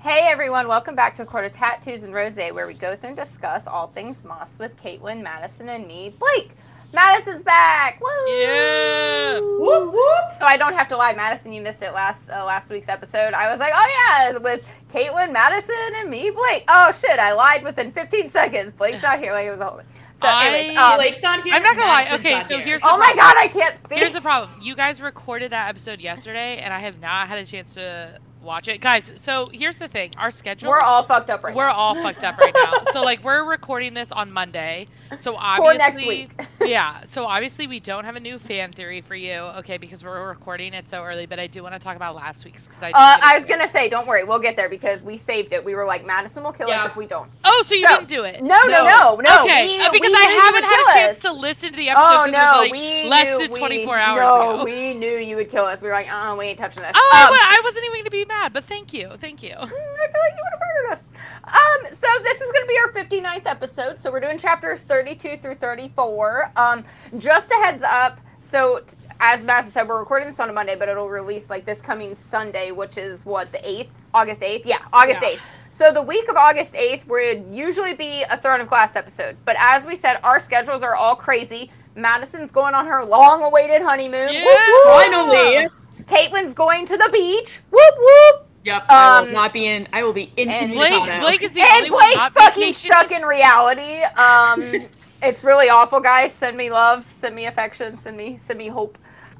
Hey everyone, welcome back to a Quarter Tattoos and Rose, where we go through and discuss all things Maas with Caitlin, Madison, and me, Blake. Madison's back! Woo! Yeah. Whoop whoop! So I don't have to lie, Madison. You missed it last uh, last week's episode. I was like, oh yeah, with Caitlin, Madison, and me, Blake. Oh shit, I lied within 15 seconds. Blake's not here. Like it was a whole. So, anyways, I- um, Blake's not here. I'm not gonna lie. Okay, so here. here's the oh my problem. god, I can't speak. Here's the problem. You guys recorded that episode yesterday, and I have not had a chance to watch it, guys. So here's the thing: our schedule. We're all fucked up right now. we're all fucked up right now. So like we're recording this on Monday. So For next obviously week. Yeah. So obviously we don't have a new fan theory for you, okay, because we're recording it so early, but I do want to talk about last week's cuz I Uh, I was gonna say, don't worry, we'll get there because we saved it. We were like, Madison will kill Yeah. us if we don't. Oh, so you No. didn't do it. No, no, no, no. Okay, we- uh, because I haven't had a chance us. to listen to the episode Oh because no, like we less than 24 we, hours no, ago. we knew you would kill us. We were like, oh, we ain't touching this. Oh, Um, I wasn't even going to be mad, but thank you. Thank you. Mm, I feel like you would have murdered us. Um, so this is going to be our 59th episode. So we're doing chapters 32 through 34. Um, just a heads up. So t- as Madison said, we're recording this on a Monday, but it'll release like this coming Sunday, which is what the 8th, August 8th. Yeah, August Yeah. 8th. So the week of August 8th would usually be a Throne of Glass episode, but as we said, our schedules are all crazy. Madison's going on her long-awaited honeymoon. Yeah. Finally. Caitlin's going to the beach. Whoop whoop. Yep. I will Um, not be in. I will be in. and Blake, Blake is the and only one Blake's not fucking stuck in reality. Um, it's really awful, guys. Send me love, send me affection, send me send me hope.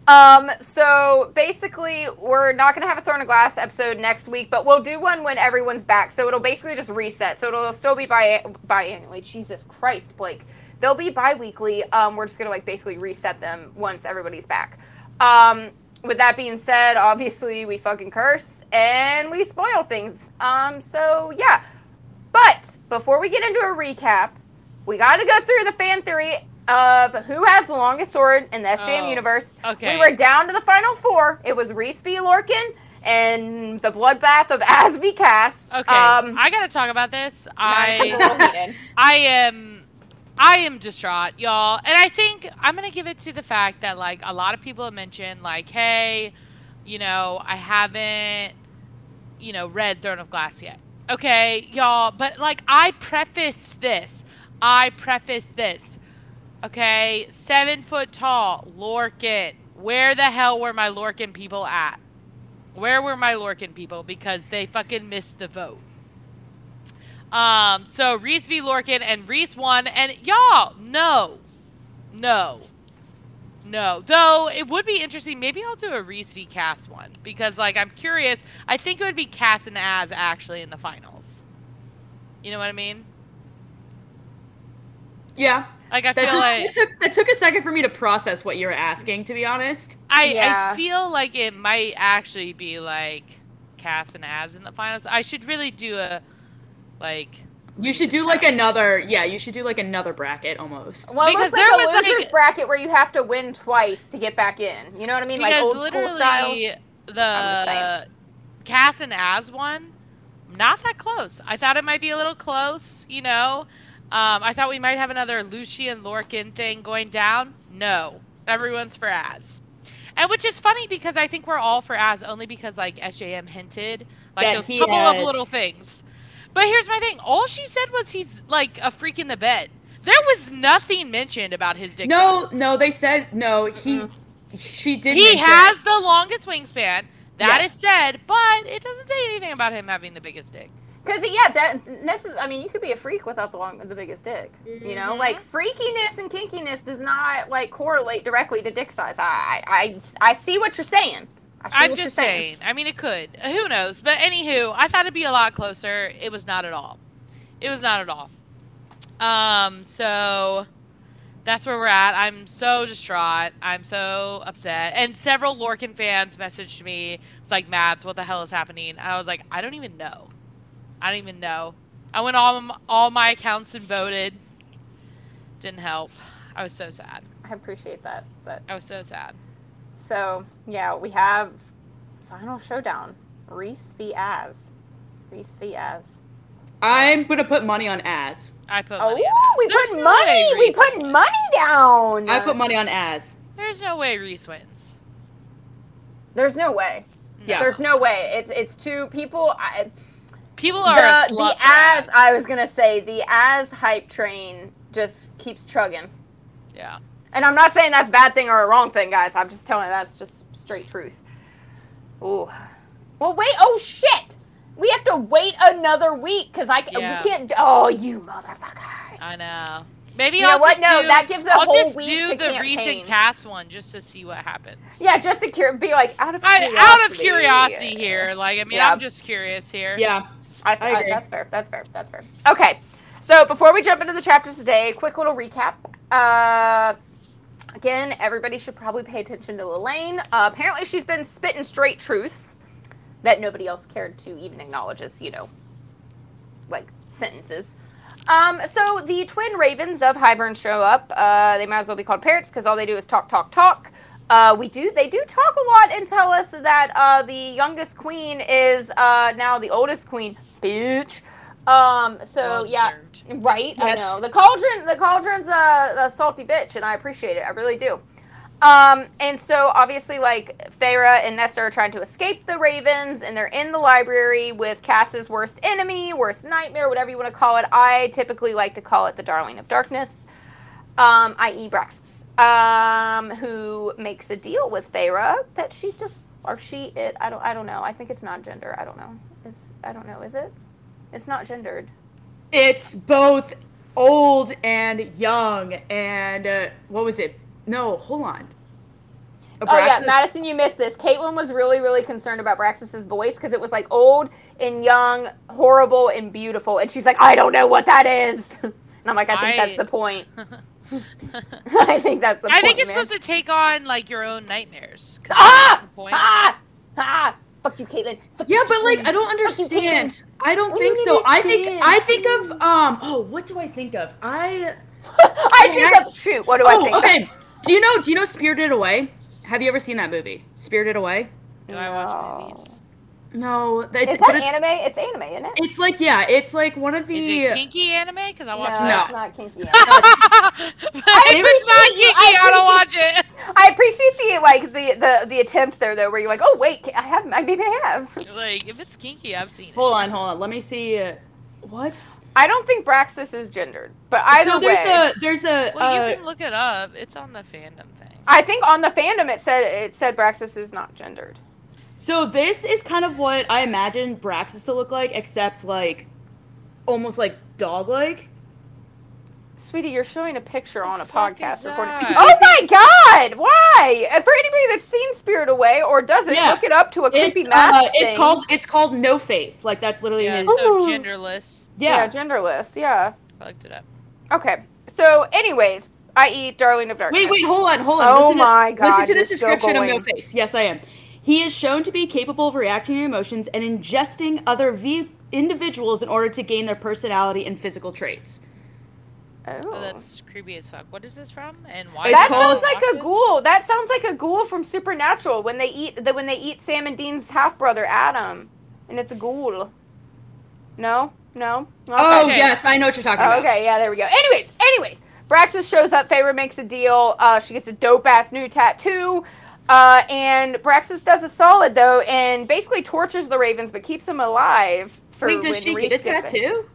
Um, so basically, we're not gonna have a Throne of Glass episode next week, but we'll do one when everyone's back. So it'll basically just reset. So it'll still be bi biannually. Jesus Christ, Blake. They'll be bi-weekly. Um, we're just gonna like basically reset them once everybody's back. Um, with that being said, obviously we fucking curse and we spoil things. Um, so yeah. But before we get into a recap, we got to go through the fan theory of who has the longest sword in the SJM Oh, universe. okay. We were down to the final four. It was Rhys v. Lorcan and the bloodbath of Asby. Cass. Okay, Um, I gotta talk about this. Madison's a I little heated. I am I am distraught, y'all. And I think I'm gonna give it to the fact that like a lot of people have mentioned, like, hey, you know, I haven't, you know, read Throne of Glass yet. Okay, y'all, but like I prefaced this. I prefaced this. Okay, seven foot tall, Lorcan. Where the hell were my Lorcan people at? Where were my Lorcan people? Because they fucking missed the vote. Um, so Rhys v. Lorcan and Rhys won, and y'all, no, no, no. Though it would be interesting. Maybe I'll do a Rhys v. Cass one because, like, I'm curious. I think it would be Cass and Az actually in the finals. You know what I mean? yeah. Like, I That feel took, like it took that took a second for me to process what you were asking. To be honest. I, Yeah. I feel like it might actually be like Cass and Az in the finals. I should really do a like. You should and do like another. Yeah, you should do like another bracket almost. Well, it Because looks like there a was, losers like- bracket where you have to win twice to get back in. You know what I mean? Like because old school literally style. The saying. Cass and Az one, not that close. I thought it might be a little close. You know, um, I thought we might have another Lucien Lorcan thing going down. No, everyone's for Az. And which is funny because I think we're all for Az only because like SJM hinted like That those he couple of little things. But here's my thing. All she said was he's like a freak in the bed. There was nothing mentioned about his dick. No, size. no, they said no. He, she did. He mention- has the longest wingspan. That is Yes. said, but it doesn't say anything about him having the biggest dick. Because yeah, that this is. I mean, you could be a freak without the long, the biggest dick. You know, like mm-hmm. freakiness and kinkiness does not like correlate directly to dick size. I I I see what you're saying. I I'm just you're saying. I mean, it could. Who knows? But anywho, I thought it'd be a lot closer. It was not at all. It was not at all. Um, so that's where we're at. I'm so distraught. I'm so upset. And several Lorcan fans messaged me. It's like, Mads, what the hell is happening? And I was like, I don't even know. I don't even know. I went on all my accounts and voted. Didn't help. I was so sad. I appreciate that, but I was so sad. So yeah, we have final showdown. Rhys v. Az. Rhys v. Az. I'm gonna put money on Az. I put Oh, money on we There's put no money. We Rhys put money down. I put money on Az. There's no way Rhys wins. There's no way. Yeah. There's no way. It's it's two people. I, People are a the, slut the for as ads. I was gonna say the Az hype train just keeps chugging. Yeah. And I'm not saying that's a bad thing or a wrong thing, guys. I'm just telling you that's just straight truth. Ooh. Well, wait. Oh shit. We have to wait another week because I Yeah. we can't. Oh, you motherfuckers. I know. Maybe You I'll what? just No, do, that gives a I'll whole just week do to the campaign. recent cast one just to see what happens. Yeah, just to cur- be like out of I, out of curiosity here, like I mean, Yeah. I'm just curious here. Yeah. I, I I- that's fair. That's fair. That's fair. Okay, so before we jump into the chapters today, quick little recap. Uh, again, everybody should probably pay attention to Elain. Uh, apparently, she's been spitting straight truths that nobody else cared to even acknowledge as, you know, like sentences. Um, so the twin ravens of Hybern show up. Uh, they might as well be called parrots because all they do is talk, talk, talk. Uh, we do. They do talk a lot and tell us that uh, the youngest queen is uh, now the oldest queen. Bitch. Um. So Well yeah. deserved. Right. I know the cauldron. The cauldron's a, a salty bitch, and I appreciate it. I really do. Um, and so obviously, like Feyre and Nesta are trying to escape the Ravens, and they're in the library with Cass's worst enemy, worst nightmare, whatever you want to call it. I typically like to call it the Darling of Darkness, um, i.e., Braxis, um, who makes a deal with Feyre that she just or she it. I don't. I don't know. I think it's not gender. I don't know. Is I don't know. Is it? It's not gendered. It's both old and young, and uh, what was it? No, hold on. Oh yeah, Madison, you missed this. Caitlin was really, really concerned about Braxis's voice because it was like old and young, horrible and beautiful, and she's like, I don't know what that is, and I'm like, I think that's the point. I think that's the point. I point. think it's man. supposed to take on like your own nightmares. Ah! that's the point. Ah! Ah! Fuck you, Caitlin. Fuck you, Yeah, but like I don't understand. I don't What do you think mean so. I think? I think of um. Oh, what do I think of? I I think of shoot. What do I oh think? okay. Do you know? Do you know Spirited Away? Have you ever seen that movie? Spirited Away? Do I watch movies? No, it's, Is that it's, anime? It's anime, isn't it? it's like yeah, it's like one of Is the. it kinky anime? Because I watch no, No. it's not kinky. anime. that. if it's not appreciate you- kinky, I I, don't watch it. I appreciate the like the the the attempt there though, where you're like, oh wait, I have, I maybe I have. Like if it's kinky, I've seen it. Hold on, hold on. Let me see. Uh, what? I don't think Braxis is gendered, but either so there's way, a there's a. Well, uh, you can look it up. It's on the fandom thing. I think on the fandom it said it said Braxis is not gendered. So this is kind of what I imagine Braxis to look like, except like almost like dog-like. Sweetie, you're showing a picture on a fuck podcast recording. Oh my god! Why? Uh, For anybody that's seen Spirit Away or doesn't, Yeah. look it up to a creepy It's, mask uh, thing. it's called it's called No Face. Like that's literally Yeah, his. so genderless. yeah. Yeah. genderless. Yeah. I looked it up. Okay. So, anyways, I.e., Darling of Darkness. Wait, wait, hold on, hold on. Oh listen to- my God, Listen to you're this description of No. Face. Yes, I am. He is shown to be capable of reacting to emotions and ingesting other v- individuals in order to gain their personality and physical traits. Oh. Oh, that's creepy as fuck. What is this from? And why? That that is it sounds like a ghoul. That sounds like a ghoul from Supernatural when they eat the when they eat Sam and Dean's half brother Adam, and it's a ghoul. No, no. Oh Okay. yes, I know what you're talking Oh, about. okay, yeah, there we go. Anyways, anyways, Braxis shows up. Feyre makes a deal. Uh, she gets a dope ass new tattoo. Uh, and Braxis does a solid though, and basically tortures the Ravens, but keeps them alive for Wait, does when she Rhys get a gets it.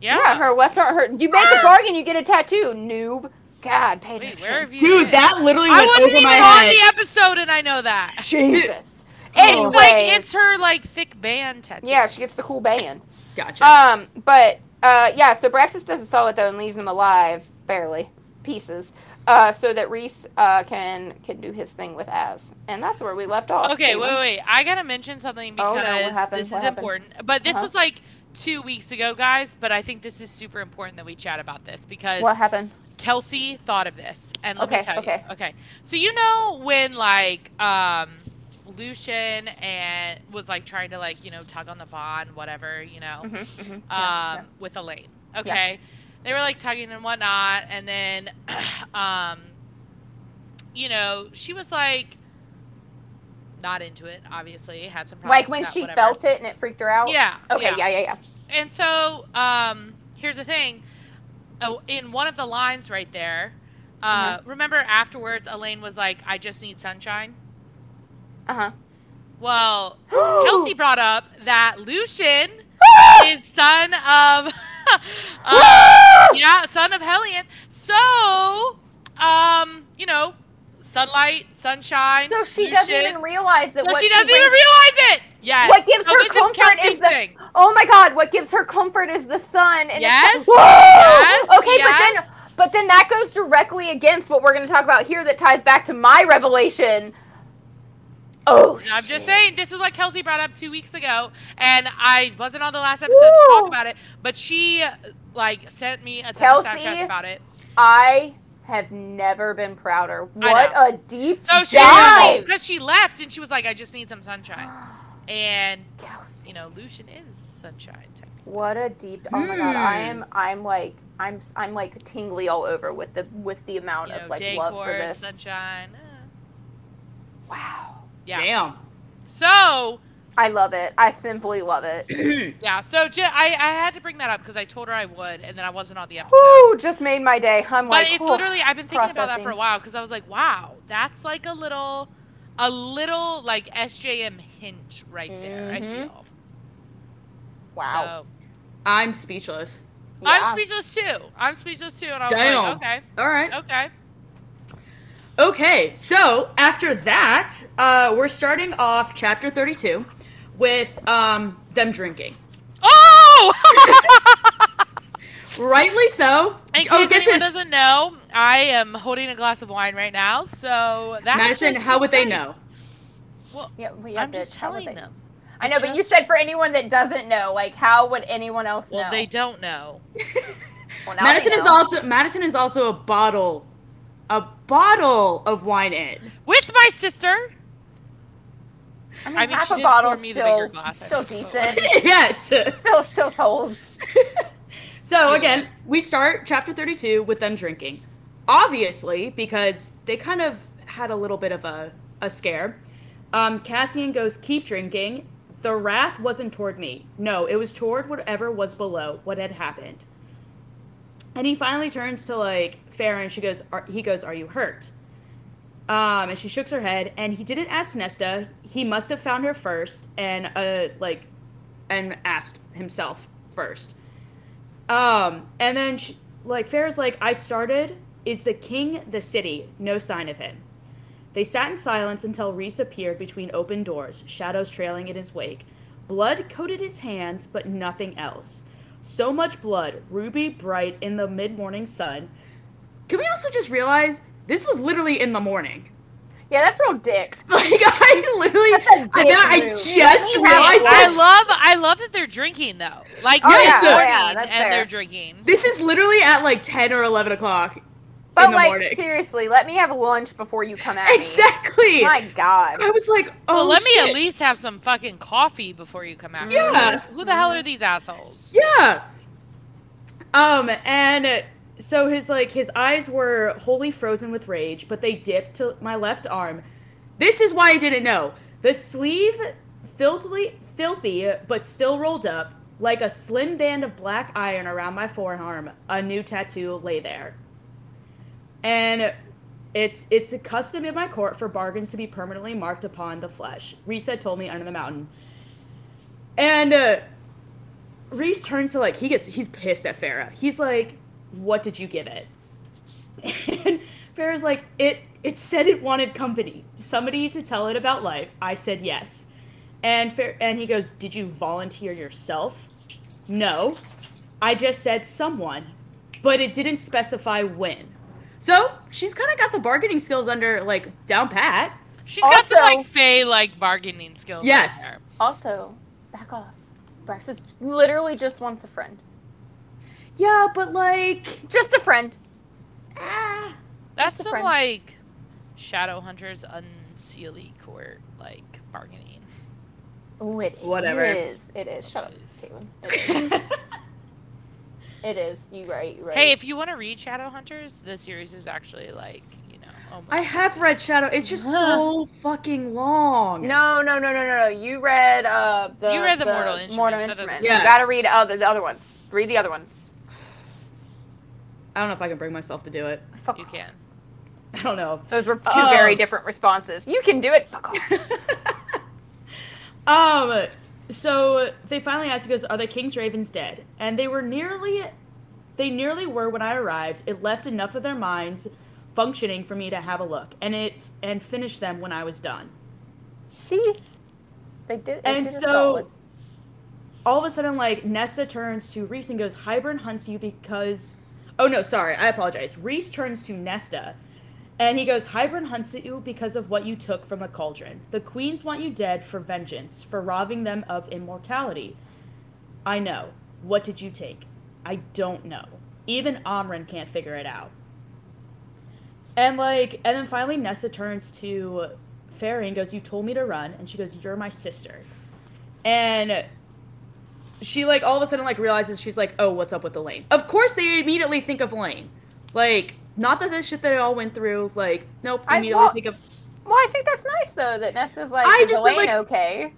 Tattoo? Yeah. Yeah, her left arm. Her you make a bargain, you get a tattoo. Noob. God, pay Wait, attention. where have you Dude, been? that literally I wasn't over even my on head. the episode, and I know that. Jesus. Oh. It's Anyways, like it's her like thick band tattoo. yeah, she gets the cool band. Gotcha. Um, but uh, yeah, so Braxis does a solid though and leaves him alive, barely, pieces, uh, so that Rhys uh, can can do his thing with Az, and that's where we left off. Okay, Caitlin. wait, wait. I gotta mention something Oh, because no, happened? this is happened? important. But this Uh-huh. was like two weeks ago, guys. But I think this is super important that we chat about this because What happened? Kelsey thought of this, and let Okay, me tell okay. you. Okay, so you know when like um, Lucien and was like trying to like you know tug on the bond, whatever, you know, Mhm, mhm, um, yeah, with Elain. Okay, they were like tugging and whatnot, and then, um, you know, she was like not into it. Obviously, had some problems Like when that, she whatever. felt it and it freaked her out. Yeah. Okay. yeah. Yeah. Yeah. Yeah. And so, um, here's the thing. Oh, in one of the lines right there, uh, Mm-hmm. remember afterwards, Elain was like, "I just need sunshine." Uh huh. Well, Kelsey brought up that Lucien is son of, uh, yeah, son of Helion. So, um, you know, sunlight, sunshine. So she doesn't Lucien. even realize that So what she doesn't brings- even realize it. Yes. What gives So her comfort Kelsey's is the thing. Oh my god, what gives her comfort is the sun. And Yes, It's, yes, okay, yes. but then but then that goes directly against what we're gonna talk about here that ties back to my revelation. Oh I'm just shit. saying, this is what Kelsey brought up two weeks ago, and I wasn't on the last episode to talk about it, but she like sent me a text Kelsey, Snapchat about it. I have never been prouder. What a deep So dive. because she left and she was like, I just need some sunshine, and Kelsey. you know, Lucien is sunshine. What a deep. Oh my god, I Hmm. am. I'm like. I'm. I'm like tingly all over with the with the amount You know, of like decor, love for this. sunshine. eh. Wow. Yeah. Damn. So I love it. I simply love it. yeah. So J- I I had to bring that up because I told her I would, and then I wasn't on the episode. Whew, just made my day. I'm But like, it's oh. literally I've been thinking about that for a while because I was like, wow, that's like a little, a little like SJM hint right there. I Mhm. feel. wow. So, I'm speechless. Yeah. I'm speechless too. I'm speechless too, and I was Damn. like, okay, All right. okay. Okay, so after that, uh, we're starting off chapter 32 with um, them drinking. Oh! Rightly so. In oh, case this anyone is doesn't know, I am holding a glass of wine right now, so that Madison. How would they know? Well, Yeah, we have I'm just telling they- them. I know, but you said for anyone that doesn't know, like, how would anyone else Well, know? they don't know. Well, Madison they is also Madison is also a bottle, a bottle of wine in. With my sister. I mean, I mean, half a bottle pour me the bigger still, glass, I still decent. yes. still, still holds. so again, we start chapter 32 with them drinking. Obviously, because they kind of had a little bit of a, a scare. Um, Cassian goes, keep drinking. The wrath wasn't toward me. No, it was toward whatever was below, what had happened. And he finally turns to like Feyre and she goes, are, he goes, are you hurt? Um, and she shooks her head, and he didn't ask Nesta. He must have found her first, and uh, like, and asked himself first. Um, and then she, like Feyre's like, I started. Is the king the city? No sign of him. They sat in silence until Rhys appeared between open doors, shadows trailing in his wake. Blood coated his hands, but nothing else. So much blood, ruby bright in the mid morning sun. Can we also just realize this was literally in the morning? Yeah, that's real dick. Like I literally That's a I, dick I move. just Let realized. I love I love that they're drinking though. Like Oh, they're yeah, oh, yeah, that's and fair. they're drinking. This is literally at like ten or eleven o'clock But in the like, morning. seriously, let me have lunch before you come at me. Exactly. My God. I was like, oh well, let me at least have some fucking coffee before you come out. Yeah. Who the hell are these assholes? Yeah. Um, and so his like his eyes were wholly frozen with rage, but they dipped to my left arm. This is why I didn't know. The sleeve, filthily, filthy, but still rolled up like a slim band of black iron around my forearm. A new tattoo lay there, and it's it's a custom in my court for bargains to be permanently marked upon the flesh. Reset told me under the mountain, and. Uh, Rhys turns to like he gets he's pissed at Feyre. He's like, "What did you give it?" And Feyre's like, "It it said it wanted company, somebody to tell it about life." I said yes, and Far- and he goes, "Did you volunteer yourself?" No, I just said someone, but it didn't specify when. So she's kind of got the bargaining skills under like down pat. She's got some like Fae like bargaining skills. Yes. Also, back off. Braxis literally just wants a friend. Yeah, but like, Just a friend. ah, That's Just a some friend. like Shadowhunters unseelie court like bargaining. Ooh, it Whatever. is. It is. Shut up, Caitlin. It is. it is. You right. You right. Hey, if you want to read Shadowhunters, the series is actually like you know almost. I have read Shadow. It's just so fucking long. No, no, no, no, no, no. You read uh the You read the Mortal Instruments, Mortal that doesn't Instruments. count. You gotta read other the other ones. Read the other ones. I don't know if I can bring myself to do it. You Fuck off. can. I don't know. Those were two Oh. very different responses. You can do it. Fuck off. Um, so they finally asked, he goes, "Are the king's ravens dead?" And they were nearly, they nearly were when I arrived. It left enough of their minds functioning for me to have a look, and it and finish them when I was done. See, they did. It And did so- all of a sudden, like Nesta turns to Rhys and goes, "Hybern hunts you because." Oh no, sorry, I apologize. Rhys turns to Nesta, and he goes, "Hybern hunts at you because of what you took from the cauldron. The queens want you dead for vengeance, for robbing them of immortality. I know. What did you take? I don't know. Even Amren can't figure it out." And like, and then finally, Nesta turns to Feyre and goes, "You told me to run," and she goes, "You're my sister." And she like all of a sudden like realizes she's like, oh, what's up with Elain? Of course, they immediately think of Elain. Like, not that this shit that I all went through. Like, nope. I- Immediately well- think of Well, I think that's nice though that Nesta's like, I is just Elain like- okay?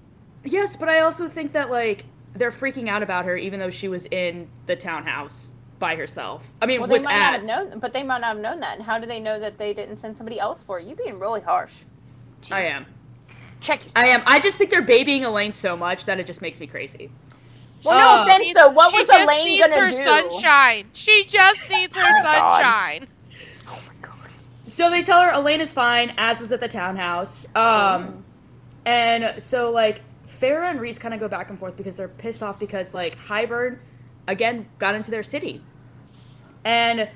yes, but I also think that like they're freaking out about her, even though she was in the townhouse by herself. I mean, Well, they with might not have known, but they might not have known that. And how do they know that they didn't send somebody else for it? You being really harsh. I am. Check yourself. I am. I just think they're babying Elain so much that it just makes me crazy. Well, no Uh, offense though. What was just Elain needs gonna her do? sunshine. She just needs her Oh my God. sunshine. Oh my god. So they tell her Elain is fine, as was at the townhouse. Um, and so like Feyre and Rhys kind of go back and forth because they're pissed off because like Hybern again got into their city, and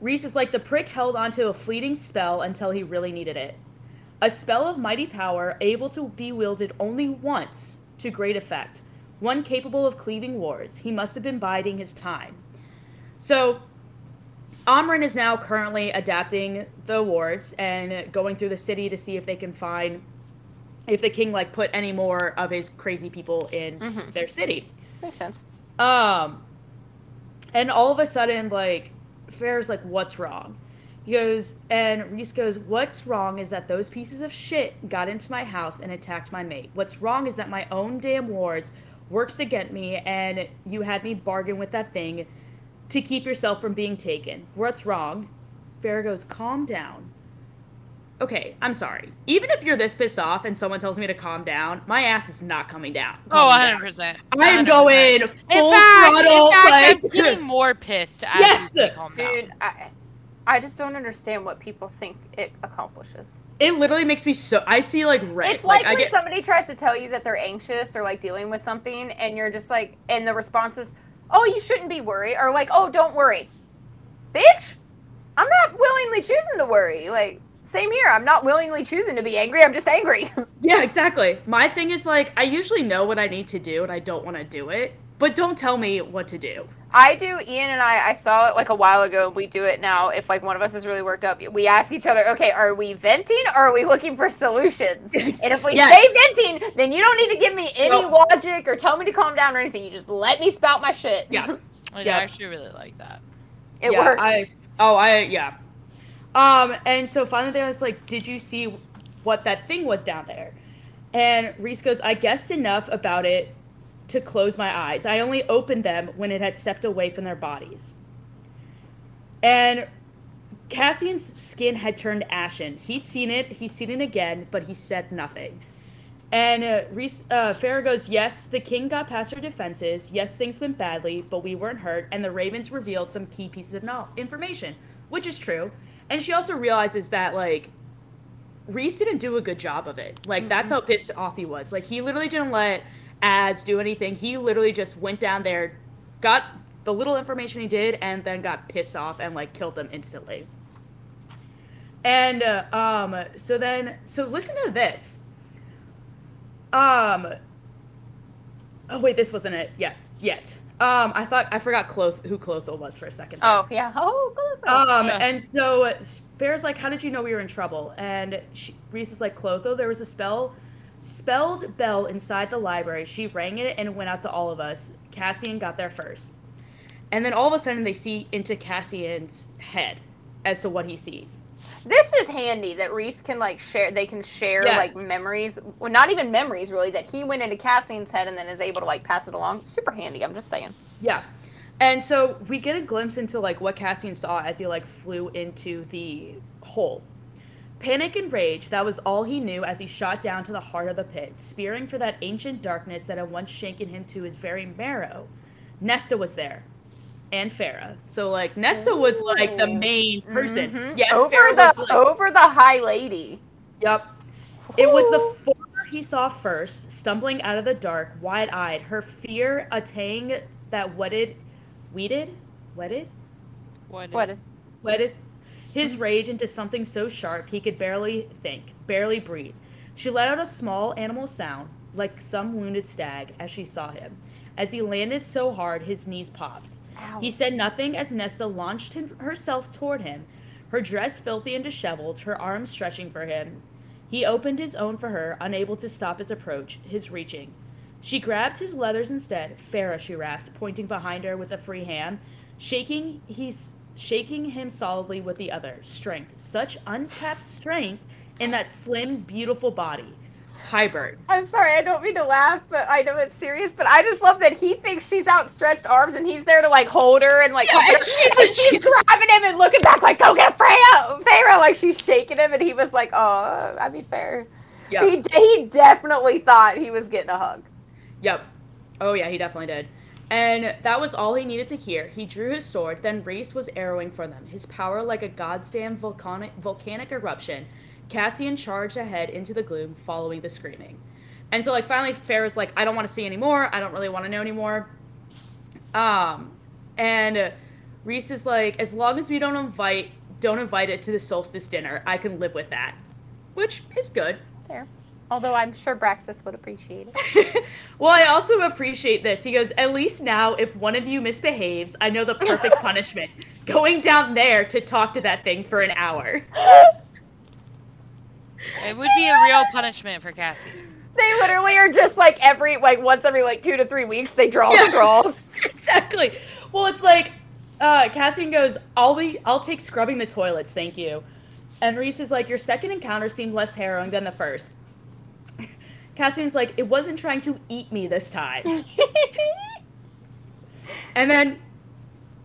Rhys is like the prick held onto a fleeting spell until he really needed it, a spell of mighty power able to be wielded only once to great effect, one capable of cleaving wards. He must have been biding his time. So Amren is now currently adapting the wards and going through the city to see if they can find if the king like put any more of his crazy people in Mhm. their city. Makes sense. Um and all of a sudden like Feyre's like what's wrong? He goes and Rhys goes, What's wrong is that those pieces of shit got into my house and attacked my mate. What's wrong is that my own damn wards works against me and you had me bargain with that thing to keep yourself from being taken. What's wrong? Feyre goes, calm down. Okay, I'm sorry. Even if you're this pissed off and someone tells me to calm down, my ass is not coming down. Oh, 100%. I am 100%. going full In fact, throttle. in fact like, I'm getting more pissed as Yes! you say calm down. Dude, I, I just don't understand what people think it accomplishes. it literally makes me so. I see like red. It's like, I when get. somebody tries to tell you that they're anxious or like dealing with something, and you're just like, and the response is, "Oh, you shouldn't be worried," or like, "Oh, don't worry, bitch." I'm not willingly choosing to worry. Like, same here. I'm not willingly choosing to be angry. I'm just angry. Yeah, exactly. My thing is like I usually know what I need to do and I don't want to do it, but don't tell me what to do. I do. Ian and I, I saw it like a while ago. and We do it now. If like one of us is really worked up, we ask each other, "Okay, are we venting or are we looking for solutions?" And if we Yes. say venting, then you don't need to give me any Well- logic or tell me to calm down or anything. You just let me spout my shit. Yeah. I Yeah. actually really like that. it yeah, works. I, oh, I yeah. Um, and so finally they was like, "Did you see what that thing was down there?" And Rhys goes, "I guessed enough about it to close my eyes. I only opened them when it had stepped away from their bodies." And Cassian's skin had turned ashen. He'd seen it. He's seen it again, but he said nothing. And uh, Rhys, uh, Feyre goes, Yes, the king got past our defenses. Yes, things went badly, but we weren't hurt. And the Ravens revealed some key pieces of no- information, which is true. And she also realizes that, like, Rhys didn't do a good job of it. Like, that's how pissed off he was. Like, he literally didn't let Az do anything. He literally just went down there, got the little information he did, and then got pissed off and, like, killed them instantly. And, uh, um, so then, so listen to this. Um. Oh wait, this wasn't it yet. Yet. Um, I thought I forgot Cloth who Clotho was for a second. there. oh yeah. Oh, good. Um, Yeah. and so Bear's like, "How did you know we were in trouble?" And she, Rhys is like, "Clotho, there was a spell, spelled bell inside the library. She rang it and it went out to all of us. Cassian got there first, and then all of a sudden they see into Cassian's head as to what he sees. This is handy that Rhys can like share. They can share Yes. like memories. Well, not even memories really. That he went into Cassian's head and then is able to like pass it along. Super handy. I'm just saying. Yeah. And so we get a glimpse into like what Cassian saw as he like flew into the hole. Panic and rage, that was all he knew as he shot down to the heart of the pit, spearing for that ancient darkness that had once shaken him to his very marrow. Nesta was there. And Feyre. So like Nesta was like the main person. Mhm. Yes, over Feyre the was, like- over the high lady. Yep. It was the Ooh. former he saw first, stumbling out of the dark, wide eyed, her fear a tang that wedded, weeded, wedded, What? What? wedded his rage into something so sharp he could barely think, barely breathe. She let out a small animal sound, like some wounded stag, as she saw him. As he landed so hard, his knees popped. Ow. He said nothing as Nesta launched him, herself toward him, her dress filthy and disheveled, her arms stretching for him. He opened his own for her, unable to stop his approach, his reaching. She grabbed his leathers instead. Feyre, she rasped, pointing behind her with a free hand, shaking he's shaking him solidly with the other. Strength, such untapped strength in that slim, beautiful body. Hybern. I'm sorry, I don't mean to laugh, but I know it's serious. But I just love that he thinks she's outstretched arms and he's there to like hold her and like Yeah, and she's- and she's grabbing him and looking back like, "Go get Freya, Pharaoh!" Like she's shaking him, and he was like, "Oh, I mean, fair." Yeah. He he definitely thought he was getting a hug. Yep. Oh yeah, he definitely did. And that was all he needed to hear. He drew his sword, then Rhys was arrowing for them, his power like a goddamn volcanic volcanic eruption. Cassian charged ahead into the gloom, following the screaming. And so like finally Feyre's like, I don't want to see anymore, I don't really want to know anymore. Um and Rhys is like, as long as we don't invite don't invite it to the solstice dinner, I can live with that. Which is good. There. Although I'm sure Braxis would appreciate it. well, I also appreciate this. He goes, At least now, if one of you misbehaves, I know the perfect punishment. Going down there to talk to that thing for an hour. It would be a real punishment for Cassie. They literally are just like every like once every like two to three weeks they draw Yeah. straws. exactly. Well, it's like uh, Cassian goes, "I'll be, I'll take scrubbing the toilets, thank you." And Rhys is like, "Your second encounter seemed less harrowing than the first. Cassian's like, "It wasn't trying to eat me this time." And then,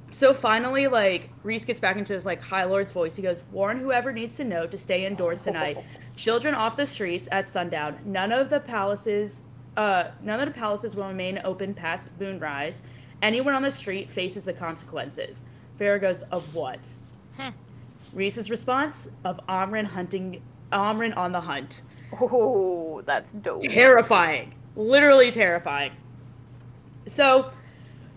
so finally, like Rhys gets back into his like High Lord's voice. He goes, "Warn whoever needs to know to stay indoors tonight. Children off the streets at sundown. None of the palaces, uh, none of the palaces will remain open past moonrise. Anyone on the street faces the consequences." Feyre goes, "Of what?" Hmm. Rhys's response of Amren hunting, Amren on the hunt. Oh, that's dope. Terrifying, literally terrifying. So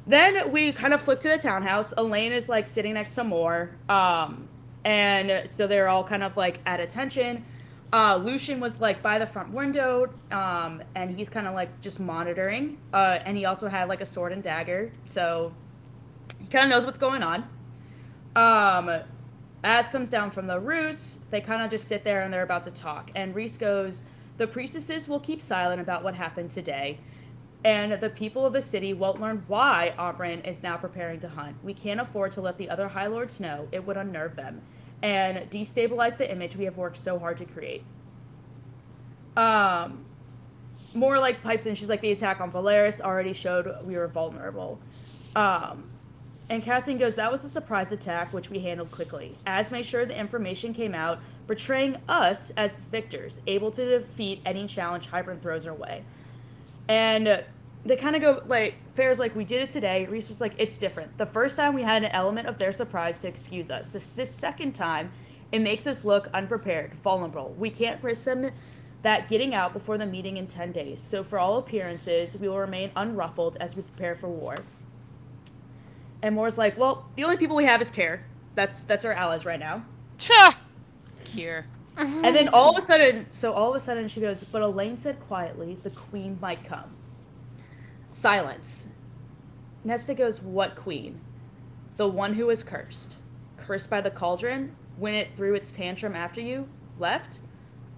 then we kind of flick to the townhouse. Elain is like sitting next to Mor. Um, and so they're all kind of like at attention. Uh, Lucien was like by the front window, um, and he's kind of like just monitoring. Uh, and he also had like a sword and dagger, so he kind of knows what's going on. Um, Az comes down from the roost, they kind of just sit there and they're about to talk. And Rhys goes, The priestesses will keep silent about what happened today, and the people of the city won't learn why Amren is now preparing to hunt. We can't afford to let the other High Lords know. It would unnerve them and destabilize the image we have worked so hard to create. Um, Mor like pipes in. She's like, the attack on Velaris already showed we were vulnerable. Um, and Cassian goes, that was a surprise attack, which we handled quickly. Az made sure the information came out, portraying us as victors, able to defeat any challenge Hybern throws our way. And they kind of go, like, Feyre's like, we did it today. Rhys was like, it's different. The first time we had an element of their surprise to excuse us. This, this second time, it makes us look unprepared, vulnerable. We can't risk them that getting out before the meeting in 10 days. So, for all appearances, we will remain unruffled as we prepare for war. And Mor's like, well, the only people we have is Care. That's that's our allies right now. Cha! Care. Mm-hmm. And then all of a sudden, so all of a sudden she goes, but Elain said quietly, the queen might come. Silence. Nesta goes, what queen? The one who was cursed. Cursed by the cauldron when it threw its tantrum after you left?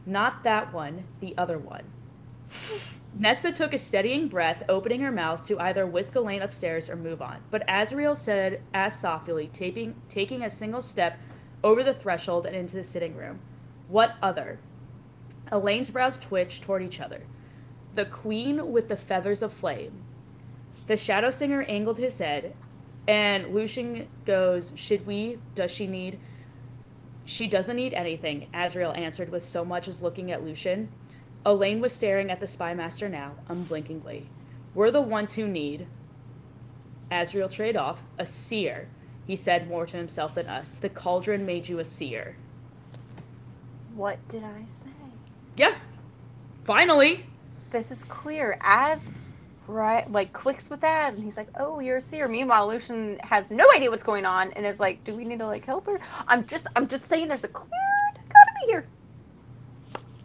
Not that one, the other one. Nesta took a steadying breath, opening her mouth to either whisk Elain upstairs or move on. But Azriel said, as softly, taping, taking a single step over the threshold and into the sitting room. What other? Elain's brows twitched toward each other. The queen with the feathers of flame. The shadow singer angled his head, and Lucien goes, Should we? Does she need? She doesn't need anything, Azriel answered with so much as looking at Lucien. Elain was staring at the spymaster now, unblinkingly. We're the ones who need. Azriel trade off, a seer. He said more to himself than us. The cauldron made you a seer. What did I say? Yeah. Finally. This is clear. Az right like clicks with Az and he's like, Oh, you're a seer. Meanwhile, Lucien has no idea what's going on and is like, Do we need to like help her? I'm just I'm just saying there's a clear dichotomy here.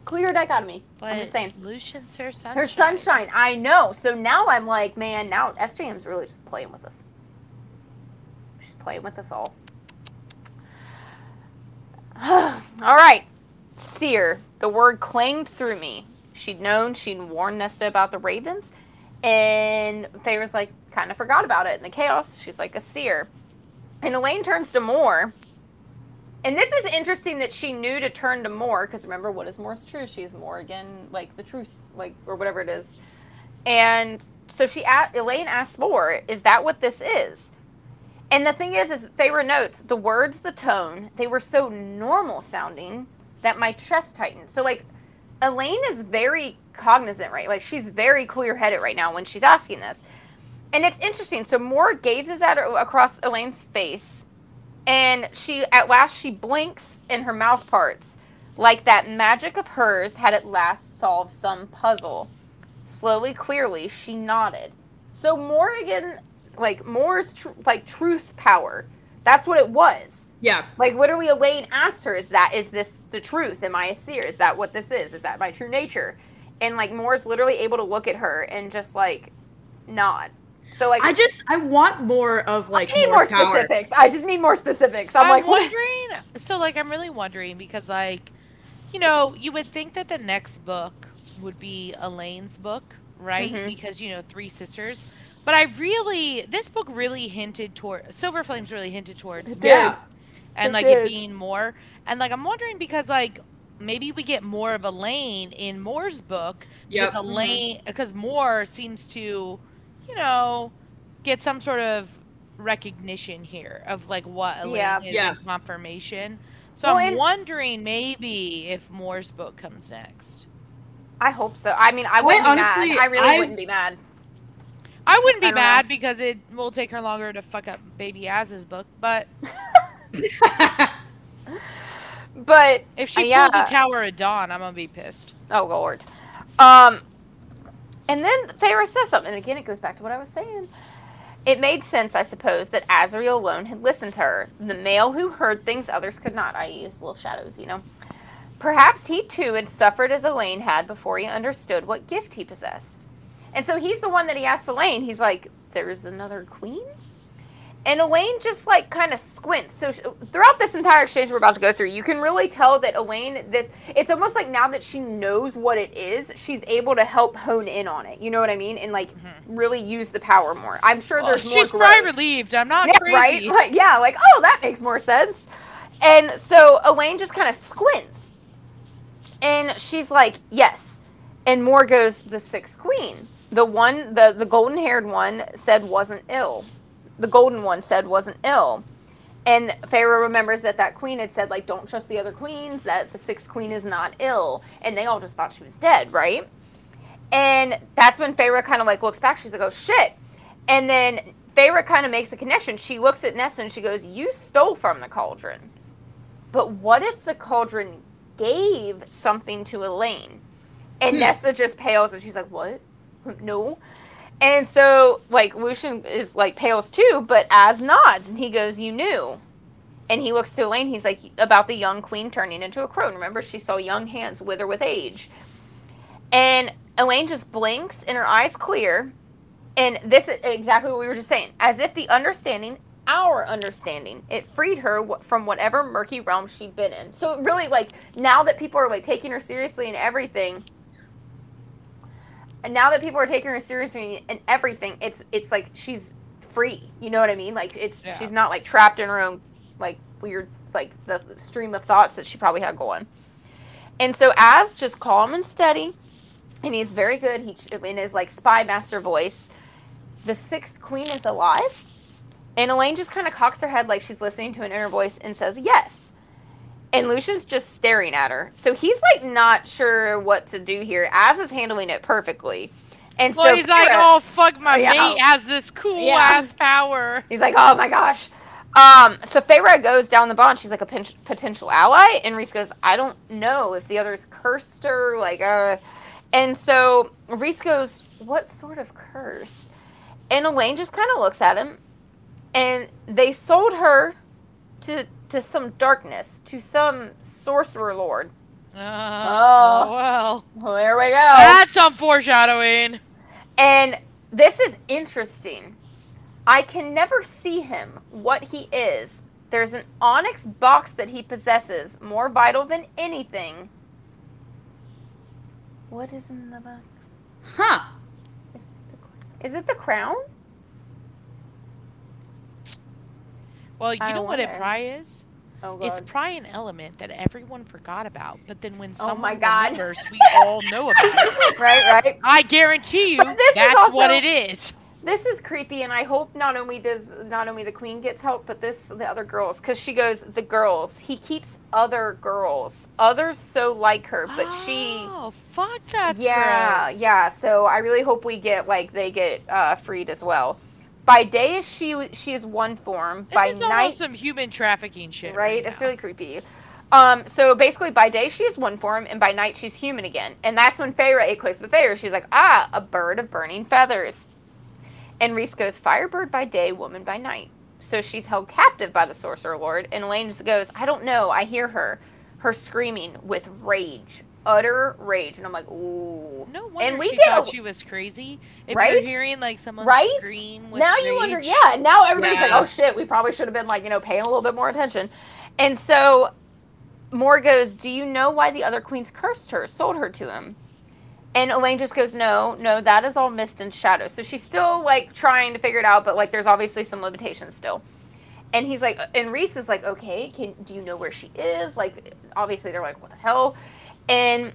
Clear dichotomy. I'm just saying. Lucien's her sunshine. Her sunshine, I know. So now I'm like, man, now SJM's really just playing with us. She's playing with us all. all right. Seer. The word clanged through me. She'd known, she'd warned Nesta about the ravens, and Feyre's like, kind of forgot about it in the chaos. She's like a seer. And Elain turns to Mor. And this is interesting that she knew to turn to Mor, because remember, what is Mor's truth? She is Mor again, like the truth, like, or whatever it is. And so she, Elain asks Mor, is that what this is? And the thing is, is Feyre notes the words, the tone, they were so normal sounding that my chest tightened. So, like, Elain is very cognizant, right? Like she's very clear headed right now when she's asking this. And it's interesting. So Mor gazes at her across Elain's face, and she at last she blinks and her mouth parts, like that magic of hers had at last solved some puzzle. Slowly, clearly, she nodded. So Morrigan, like Mor's tr- like truth power. That's what it was. Yeah. Like literally Elain asked her, is that is this the truth? Am I a seer? Is that what this is? Is that my true nature? And like Mor's literally able to look at her and just like nod. So like I just I want more of like I need more, power. specifics. I just need more specifics. I'm, I'm like what? wondering. So like I'm really wondering because like, you know, you would think that the next book would be Elain's book, right? Mhm. Because you know, three sisters. But I really, this book really hinted toward Silver Flames. Really hinted towards It Mor Yeah. and It like did. it being more. And like I'm wondering because like maybe we get more of Elain in Mor's book because Yep. Elaine because Mor seems to, you know, get some sort of recognition here of like what Elain Yeah. is Yeah. and confirmation. So Well, I'm and- wondering maybe if Mor's book comes next. I hope so. I mean, I wouldn't be honestly, mad. I really I- wouldn't be mad. I wouldn't be don't know. mad because it will take her longer to fuck up Baby Az's book, but But if she Uh, yeah. pulls the Tower of Dawn, I'm gonna be pissed. Oh lord. Um and then Feyre says something, and again it goes back to what I was saying. It made sense, I suppose, that Azriel alone had listened to her, the male who heard things others could not, i.e., his little shadows, you know. Perhaps he too had suffered as Elain had before he understood what gift he possessed. And so he's the one that he asked Elain, he's like, There's another queen? And Elain just like kind of squints. So sh throughout this entire exchange we're about to go through, you can really tell that Elain, this, it's almost like now that she knows what it is, she's able to help hone in on it. You know what I mean? And like mm-hmm. really use the power more. I'm sure Well, there's more she's probably relieved. I'm not Yeah, crazy. right? Like, yeah, like, oh, that makes more sense. And so Elaine just kind of squints. And she's like, yes. And Mor goes, the sixth queen. The one, the, the golden haired one said wasn't ill. The golden one said wasn't ill. And Feyre remembers that that queen had said, like, don't trust the other queens, that the sixth queen is not ill. And they all just thought she was dead, right? And that's when Feyre kind of like looks back. She's like, oh shit. And then Feyre kind of makes a connection. She looks at Nesta and she goes, you stole from the cauldron. But what if the cauldron gave something to Elain? And Hmm. Nesta just pales and she's like, what? No. And so, like, Lucien is like pales too, but Az nods and he goes, you knew. And he looks to Elain. He's like, about the young queen turning into a crone. Remember, she saw young hands wither with age. And Elain just blinks and her eyes clear. And this is exactly what we were just saying. As if the understanding, our understanding, it freed her from whatever murky realm she'd been in. So really, like, now that people are like taking her seriously and everything, and now that people are taking her seriously and everything, it's it's like she's free. You know what I mean? Like it's Yeah. she's not like trapped in her own like weird like the stream of thoughts that she probably had going. And so Az just calm and steady, and he's very good. He in his like spy master voice. The sixth queen is alive, and Elain just kind of cocks her head like she's listening to an inner voice and says yes. And Lucia's just staring at her. So he's like not sure what to do here. Az is handling it perfectly. And Well, so he's like, oh fuck, my Yeah. mate has this cool Yeah. ass power. He's like, oh my gosh. Um, so Feyre goes down the bond. She's like a potential ally, and Rhys goes, I don't know if the others cursed her, like, uh. And so Rhys goes, what sort of curse? And Elain just kind of looks at him, and they sold her to to some darkness, to some sorcerer lord. Uh, Oh. well, Well, there we go. that's some foreshadowing. And this is interesting. I can never see him, what he is. There's an onyx box that he possesses, more vital than anything. What is in the box? Huh. Is it the, is it the crown? Well, you I know what a wonder. probably is? Oh It's pry, an element that everyone forgot about, but then when Oh someone my God. remembers, we all know about it. right, right. I guarantee you, But this is that's what also- it is. This is creepy, and I hope not only does not only the queen gets help, but this the other girls, because she goes the girls. He keeps other girls, others so like her, but she Oh, fuck, that's yeah gross. yeah so i really hope we get like they get uh freed as well by day she she is one form. This by is night some human trafficking shit, right right? it's really creepy. Um so basically by day she is one form and by night she's human again. And that's when Feyre ate close with Feyre she's like ah a bird of burning feathers. And Rhys goes firebird by day woman by night. So she's held captive by the sorcerer lord and Elain just goes I don't know. I hear her her screaming with rage utter rage and I'm like ooh No wonder and we she thought a- she was crazy. If Right? you're hearing like someone right? scream with now you wonder, rage, yeah. Now everybody's like, oh shit, we probably should have been like you know paying a little bit more attention. And so Mor goes, do you know why the other queens cursed her, sold her to him? And Elain just goes, no, no, that is all mist and shadow. So she's still like trying to figure it out, but like there's obviously some limitations still. And he's like, and Rhys is like, okay, can do you know where she is? Like, obviously they're like, what the hell? And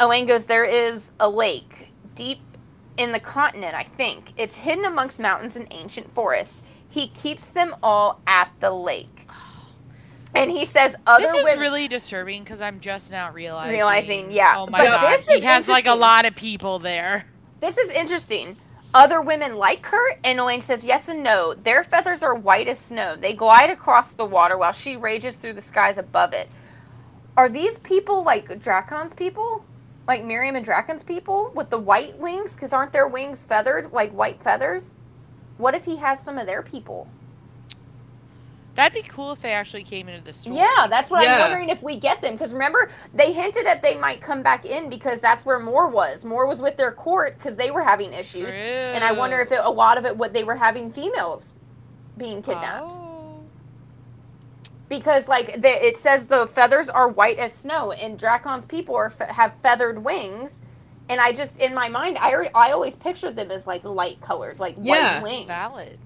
Elain goes, there is a lake deep in the continent, I think. It's hidden amongst mountains and ancient forests. He keeps them all at the lake. Oh. And he says other This is women really disturbing because I'm just now realizing. Realizing, yeah. Oh my But god, this is he has like a interesting. lot of people there. This is interesting. Other women like her, and Elain says yes and no. Their feathers are white as snow. They glide across the water while she rages through the skies above it. Are these people like Drakon's people? Like Miryam and Drakon's people with the white wings? Because aren't their wings feathered, like white feathers? What if he has some of their people? That'd be cool if they actually came into the story. Yeah, that's what Yeah. I'm wondering if we get them. Because remember, they hinted that they might come back in because that's where Mor was. Mor was with their court because they were having issues. And I wonder if it, a lot of it, what they were having females being kidnapped. Oh. Because, like, the, it says the feathers are white as snow, and Drakon's people are have feathered wings. And I just, in my mind, I, I always pictured them as, like, light colored, like Yeah. white wings. Yeah, valid.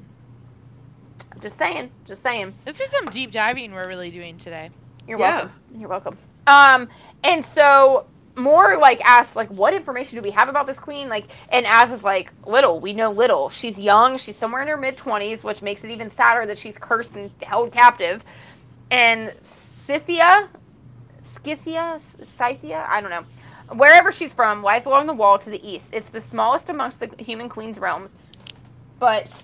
Just saying. Just saying. This is some deep diving we're really doing today. You're Yeah. welcome. You're welcome. Um, and so Mor like asks like, what information do we have about this queen? Like, and Az is like, little. We know little. She's young. She's somewhere in her mid twenties, which makes it even sadder that she's cursed and held captive. And Scythia, Scythia, Scythia, I don't know. Wherever she's from lies along the wall to the east. It's the smallest amongst the human queen's realms, but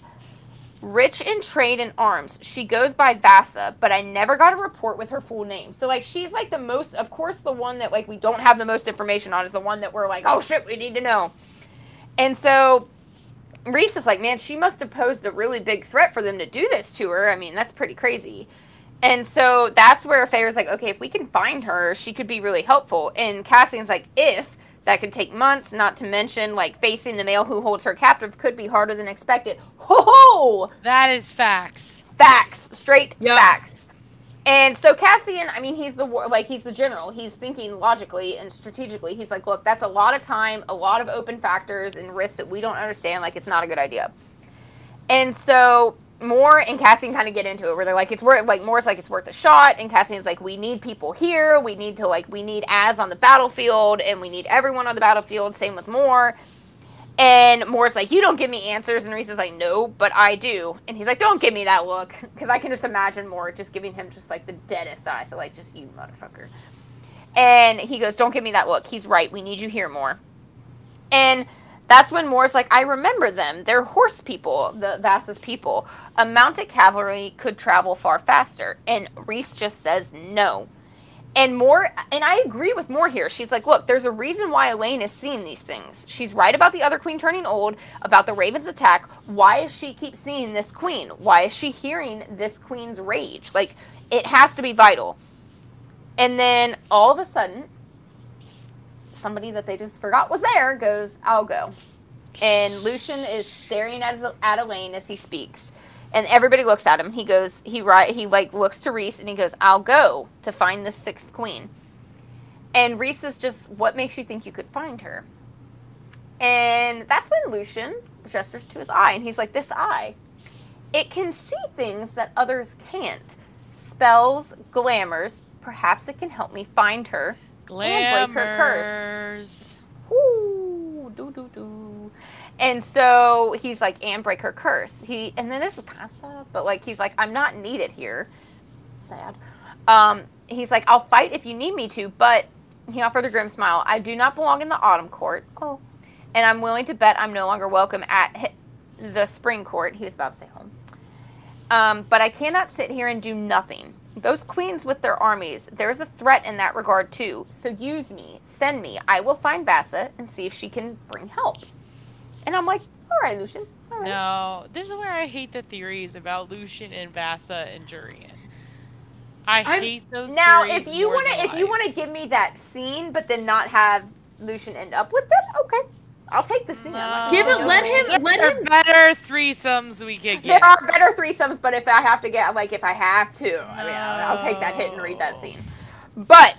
rich in trade and arms. She goes by Vassa, but I never got a report with her full name. So like she's like the most of course the one that like we don't have the most information on is the one that we're like, "Oh shit, we need to know." And so Rhys is like, "Man, she must have posed a really big threat for them to do this to her. I mean, that's pretty crazy." And so that's where Feyre's like, "Okay, if we can find her, she could be really helpful." And Cassian's like, "If that could take months, not to mention like facing the male who holds her captive could be harder than expected." Ho ho! That is facts. facts, straight Yeah. facts. And so Cassian, I mean, he's the war, like he's the general. He's thinking logically and strategically. He's like, look, that's a lot of time, a lot of open factors and risks that we don't understand. Like, it's not a good idea. And so Mor and Cassian kind of get into it where they're like, it's worth like Mor's like it's worth a shot, and Cassian's like, we need people here. We need to like we need Az on the battlefield, and we need everyone on the battlefield. Same with Mor. And Mor's like, You don't give me answers. And Rhys is like, No, but I do. And he's like, Don't give me that look. Because I can just imagine Mor just giving him just like the deadest eye. So, like, just you motherfucker. And he goes, Don't give me that look. He's right. We need you here more. And that's when Mor's like, I remember them. They're horse people, the Vassa's people. A mounted cavalry could travel far faster. And Rhys just says no. And Mor, and I agree with Mor here. She's like, look, there's a reason why Elain is seeing these things. She's right about the other queen turning old, about the Raven's attack. Why is she keep seeing this queen? Why is she hearing this queen's rage? Like, it has to be vital. And then all of a sudden, somebody that they just forgot was there goes, I'll go. And Lucien is staring at, at Elain as he speaks and everybody looks at him. He goes, he right, he like looks to Rhys and he goes, "I'll go to find the sixth queen." And Rhys is just, "What makes you think you could find her?" And that's when Lucien gestures to his eye, and he's like, "This eye, it can see things that others can't. Spells, glamours. Perhaps it can help me find her Glamours. and break her curse." Ooh, do do do. And so he's like, and break her curse. He and then this is kind of but like he's like, I'm not needed here. Sad. Um, he's like, I'll fight if you need me to, but he offered a grim smile. I do not belong in the autumn court. Oh, and I'm willing to bet I'm no longer welcome at the spring court. He was about to say home. Um, but I cannot sit here and do nothing. Those queens with their armies, there's a threat in that regard too. So use me, send me. I will find Vassa and see if she can bring help. And I'm like, all right, Lucien. All right. No, this is where I hate the theories about Lucien and Vassa and Jurian. I I'm- hate those. Now, theories if you want to, than if you want to give me that scene, but then not have Lucien end up with them, okay, I'll take the scene. I'm Give it- let him- let There him- are better threesomes we could There are better threesomes, but if I have to get, like, if I have to, I mean, I'll, I'll take that hit and read that scene. But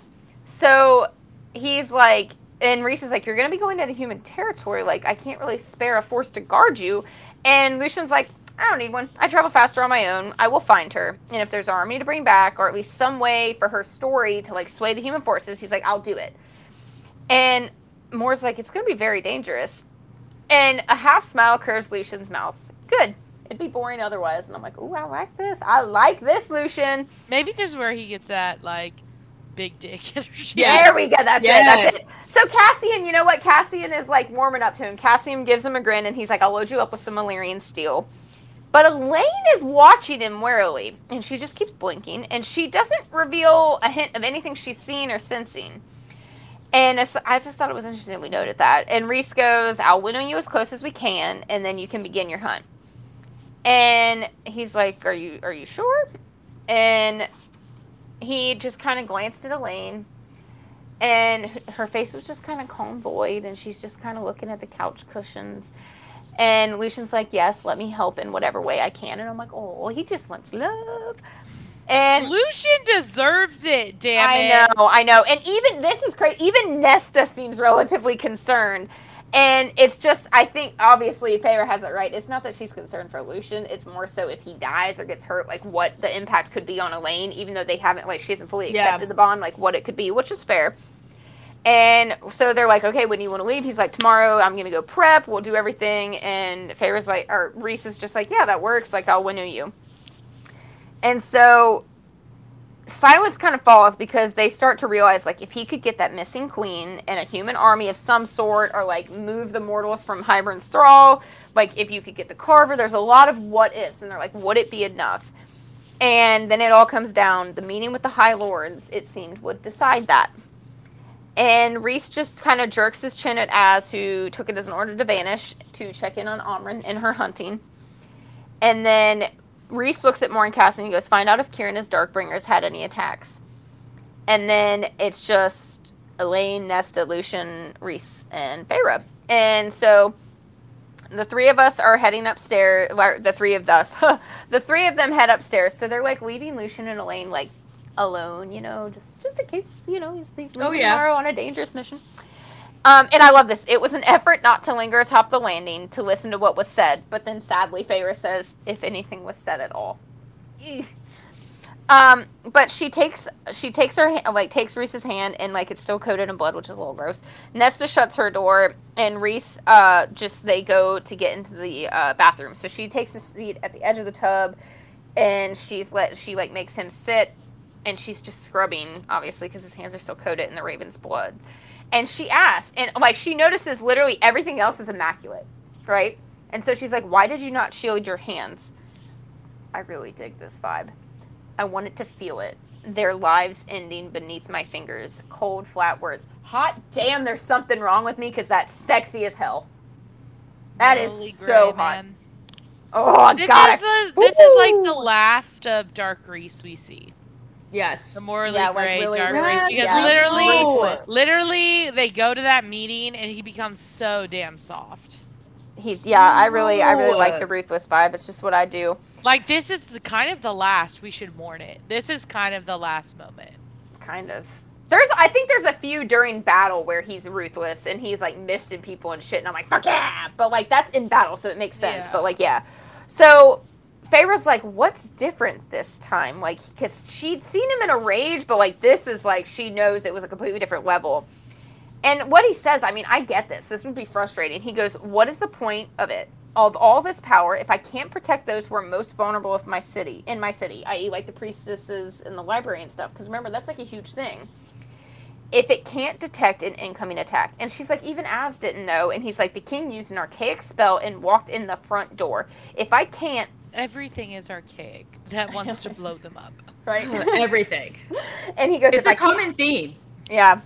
so he's like, and Rhys is like, "You're gonna be going into human territory. Like, I can't really spare a force to guard you." And Lucien's like, "I don't need one. I travel faster on my own. I will find her. And if there's an army to bring back, or at least some way for her story to like sway the human forces, he's like, I'll do it." And Mor's like, "It's gonna be very dangerous." And a half smile curves Lucien's mouth. Good. It'd be boring otherwise. And I'm like, ooh, I like this. I like this, Lucien. Maybe this is where he gets that like big dick energy. Yes. There we go. That's Yes. it. That's it. So Cassian, you know what? Cassian is like warming up to him. Cassian gives him a grin and he's like, I'll load you up with some Illyrian steel. But Elain is watching him warily and she just keeps blinking and she doesn't reveal a hint of anything she's seen or sensing. And I just thought it was interesting we noted that. And Rhys goes, I'll winnow you as close as we can and then you can begin your hunt. And he's like, Are you are you sure? And he just kind of glanced at Elain and her face was just kind of calm void and she's just kind of looking at the couch cushions and Lucien's like yes let me help in whatever way i can and i'm like oh he just wants love and Lucien deserves it. Damn i it. I know i know and even this is crazy even nesta seems relatively concerned and it's just i think obviously Feyre has it right it's not that she's concerned for Lucien it's more so if he dies or gets hurt like what the impact could be on Elain even though they haven't like she hasn't fully Yeah. accepted the bond like what it could be which is fair and so they're like, okay, when do you want to leave? He's like, tomorrow I'm going to go prep. We'll do everything. And Feyre's like, or Rhys is just like, yeah, that works. Like, I'll winnow you. And so silence kind of falls because they start to realize, like, if he could get that missing queen and a human army of some sort, or like move the mortals from Hybern's thrall, like, if you could get the carver, there's a lot of what ifs. And they're like, would it be enough? And then it all comes down the meeting with the High Lords, it seemed, would decide that. And Rhys just kind of jerks his chin at Az, who took it as an order to vanish to check in on Amren in her hunting. And then Rhys looks at Moore and Cass and he goes, Find out if Kieran Darkbringers had any attacks. And then it's just Elain, Nesta, Lucien, Rhys, and Feyre. And so the three of us are heading upstairs. well, The three of us, the three of them head upstairs. So they're like leaving Lucien and Elain like alone, you know, just just in case, you know, he's he's oh, leaving Oh, yeah. tomorrow on a dangerous mission. Um, and I love this. It was an effort not to linger atop the landing to listen to what was said, but then sadly, Feyre says, if anything was said at all. Um, but she takes she takes her like takes Rhys's hand and like it's still coated in blood, which is a little gross. Nesta shuts her door and Reese uh just they go to get into the uh, bathroom. So she takes a seat at the edge of the tub and she's let she like makes him sit and she's just scrubbing obviously because his hands are still coated in the raven's blood. And she asks and like she notices literally everything else is immaculate, right? And so she's like, "Why did you not shield your hands?" I really dig this vibe. I wanted to feel it. Their lives ending beneath my fingers. Cold, flat words. Hot damn, there's something wrong with me because that's sexy as hell. That is Holy so gray, hot. man. Oh, This God. is the, this is like the last of Dark Rhys we see. Yes. The morally Yeah, like gray really Dark Yes, because yeah. literally, Ruthless. literally they go to that meeting and he becomes so damn soft. He, yeah, I really, I really like the ruthless vibe. It's just what I do. Like this is the kind of the last we should mourn it. This is kind of the last moment. Kind of. There's, I think there's a few during battle where he's ruthless and he's like misting people and shit, and I'm like, fuck yeah! But like that's in battle, so it makes sense. Yeah. But like, yeah. So Feyre's like, what's different this time? Like, because she'd seen him in a rage, but like this is like she knows it was a completely different level. And what he says, I mean, I get this. This would be frustrating. He goes, "What is the point of it? Of all this power, if I can't protect those who are most vulnerable of my city, in my city, i.e., like the priestesses in the library and stuff? Because remember, that's like a huge thing. If it can't detect an incoming attack, and she's like, even Az didn't know, and he's like, the king used an archaic spell and walked in the front door. If I can't, Everything is archaic that wants to blow them up. right? Everything. and he goes, It's if I a can't- common theme. Yeah.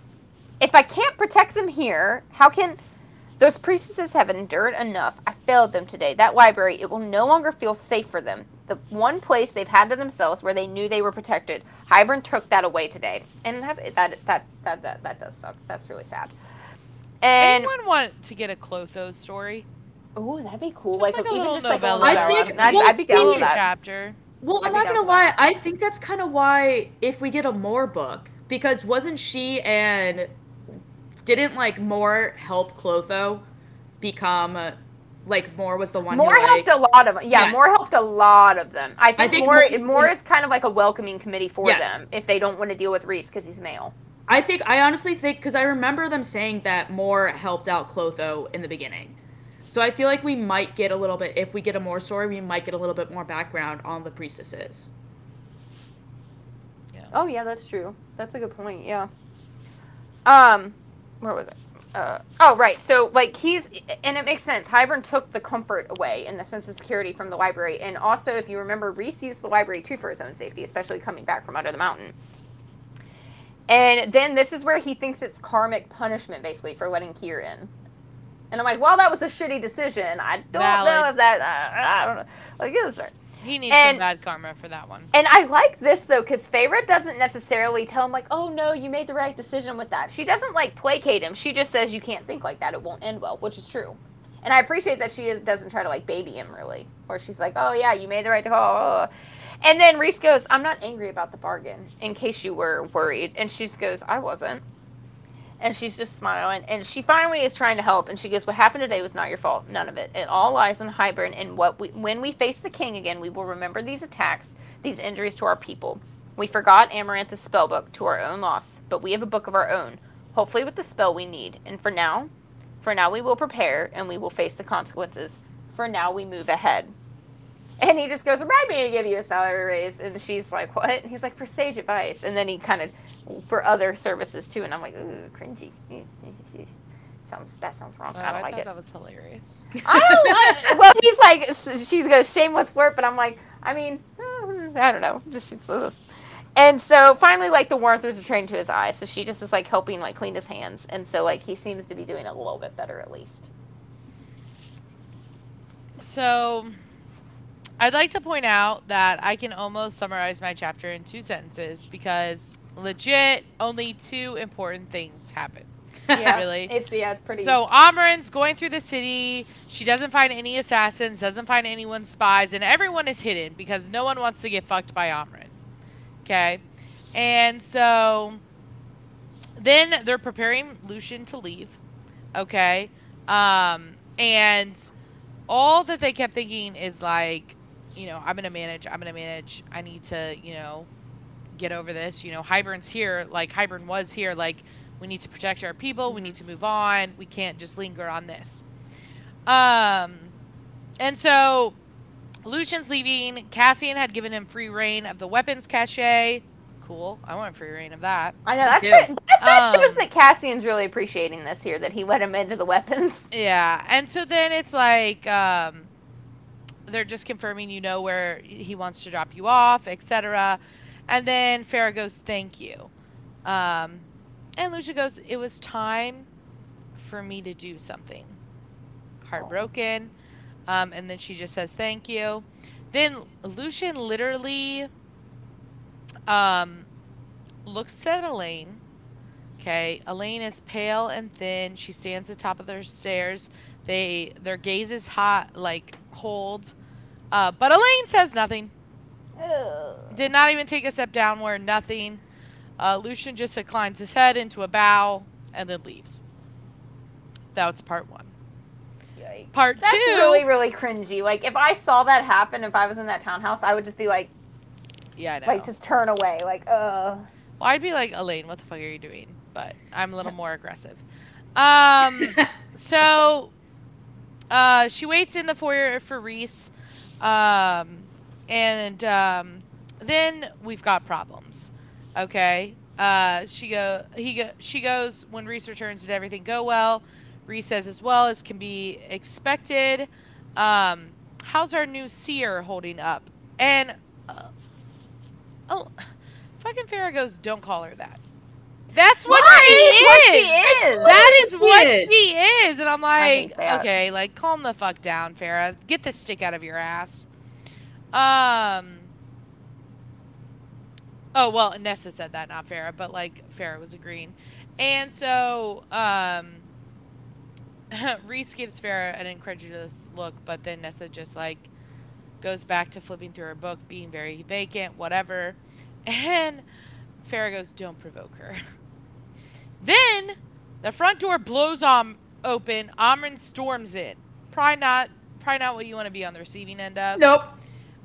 If I can't protect them here, how can those priestesses have endured enough? I failed them today. That library, it will no longer feel safe for them. The one place they've had to themselves where they knew they were protected. Hybern took that away today. And that that that that that, that does suck. That's really sad. And Anyone want to get a Clotho story? Oh, that'd be cool. Just like, like a even little just like a novella. little I think- I'd, well, I'd be down with that. chapter. Well, I'd I'm not gonna lie. I think that's kind of why if we get a Mor book, because wasn't she and didn't like Mor help Clotho become like Mor was the one. Mor who, like, helped a lot of them. Yeah, Yes. Mor helped a lot of them. I think, think Mor, Mor- Mor is kind of like a welcoming committee for Yes. them if they don't want to deal with Rhys because he's male. I think I honestly think because I remember them saying that Mor helped out Clotho in the beginning. So I feel like we might get a little bit if we get a Mor story, we might get a little bit more background on the priestesses. Yeah. Oh yeah, that's true. That's a good point. Yeah. Um, where was it? Uh, oh right. So like he's and it makes sense. Hybern took the comfort away and the sense of security from the library, and also if you remember, Rhys used the library too for his own safety, especially coming back from under the mountain. And then this is where he thinks it's karmic punishment, basically, for letting Keir in. And I'm like, well, that was a shitty decision. I don't know if that. Uh, I don't know. Like, it was right. He needs And- some bad karma for that one. And I like this though, because Feyre doesn't necessarily tell him like, "Oh no, you made the right decision with that." She doesn't like placate him. She just says, "You can't think like that; it won't end well," which is true. And I appreciate that she is, doesn't try to like baby him really, or she's like, "Oh yeah, you made the right call." And then Rhys goes, "I'm not angry about the bargain, in case you were worried." And she just goes, "I wasn't." And she's just smiling. And she finally is trying to help. And she goes, What happened today was not your fault. None of it. It all lies in Hybern. And what we, when we face the king again, we will remember these attacks, these injuries to our people. We forgot Amaranth's spellbook to our own loss, but we have a book of our own, hopefully with the spell we need. And for now, for now we will prepare and we will face the consequences. For now we move ahead. And he just goes, Remind me to give you a salary raise. And she's like, What? And he's like, For sage advice. And then he kind of, for other services too. And I'm like, Ooh, cringy. Sounds that sounds wrong. Oh, I don't I like it. that was hilarious. I don't like. Well, he's like, she goes shameless flirt, but I'm like, I mean, uh, I don't know, just. ugh. And so finally, like the warmth was trained to his eyes, so she just is like helping like clean his hands, and so like he seems to be doing a little bit better at least. So, I'd like to point out that I can almost summarize my chapter in two sentences because legit only two important things happen. really. it's yeah, it's pretty. So Amaran's going through the city. She doesn't find any assassins, doesn't find anyone's spies, and everyone is hidden because no one wants to get fucked by Amaran. Okay, and so then they're preparing Lucien to leave. Okay, um, and all that they kept thinking is like, you know, I'm gonna manage. I'm gonna manage. I need to, you know, get over this. You know, Hybern's here. Like Hybern was here. Like we need to protect our people. We need to move on. We can't just linger on this. Um, and so Lucien's leaving. Cassian had given him free reign of the weapons cache. Cool. I want free reign of that. I know that's too. pretty, that, that shows Um, that Cassian's really appreciating this here that he let him into the weapons. Yeah, and so then it's like um, they're just confirming you know where he wants to drop you off, etc. And then Farah goes, "Thank you," um, and Lucia goes, "It was time for me to do something." Heartbroken, um, and then she just says, "Thank you." Then Lucien literally um, looks at Elain. Okay, Elain is pale and thin. She stands at the top of their stairs. They their gazes hot like hold. Uh, but Elain says nothing. Did not even take a step downward. Nothing. Uh, Lucien just inclines his head into a bow and then leaves. That's part one. Yikes. Part That's two. really, really cringy. Like if I saw that happen, if I was in that townhouse, I would just be like, yeah, I know. like just turn away. Like, uh. Well, I'd be like Elain, what the fuck are you doing? But I'm a little more aggressive. Um, so uh, she waits in the foyer for Rhys, um, and um, then we've got problems. Okay. Uh, she go. He go. She goes when Rhys returns. Did everything go well? Rhys says as well as can be expected. Um, how's our new seer holding up? And uh, oh, fucking Farrah goes, don't call her that. That's what Why? she is. what she is. That is what is. she is. And I'm like, okay, like calm the fuck down, Farrah. Get the stick out of your ass. Um. Oh well, Nessa said that, not Farrah, but like Farrah was agreeing, and so um. Rhys gives Farrah an incredulous look, but then Nessa just like goes back to flipping through her book, being very vacant, whatever. And Farrah goes, "Don't provoke her." Then the front door blows on open. Amren storms in. Probably not. Probably not what you want to be on the receiving end of. nope.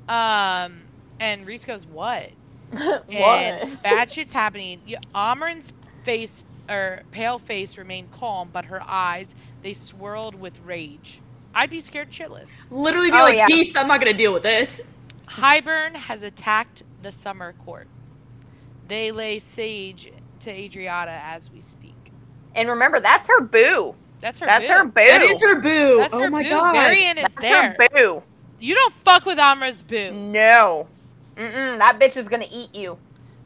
Um, and Rhys goes, "What?" what? And bad shit's happening. Y- Amren's face or pale face remained calm, but her eyes they swirled with rage. I'd be scared shitless. Literally be Oh, like, yeah. beast, I'm not gonna deal with this. Hybern has attacked the summer court. They lay siege to Adriata as we speak. And remember, that's her boo. That's her. That's boo. her boo. That is her boo. That's oh her my boo. god. Varian is That's there. her boo. You don't fuck with Amra's boo. No. Mm-mm, that bitch is gonna eat you.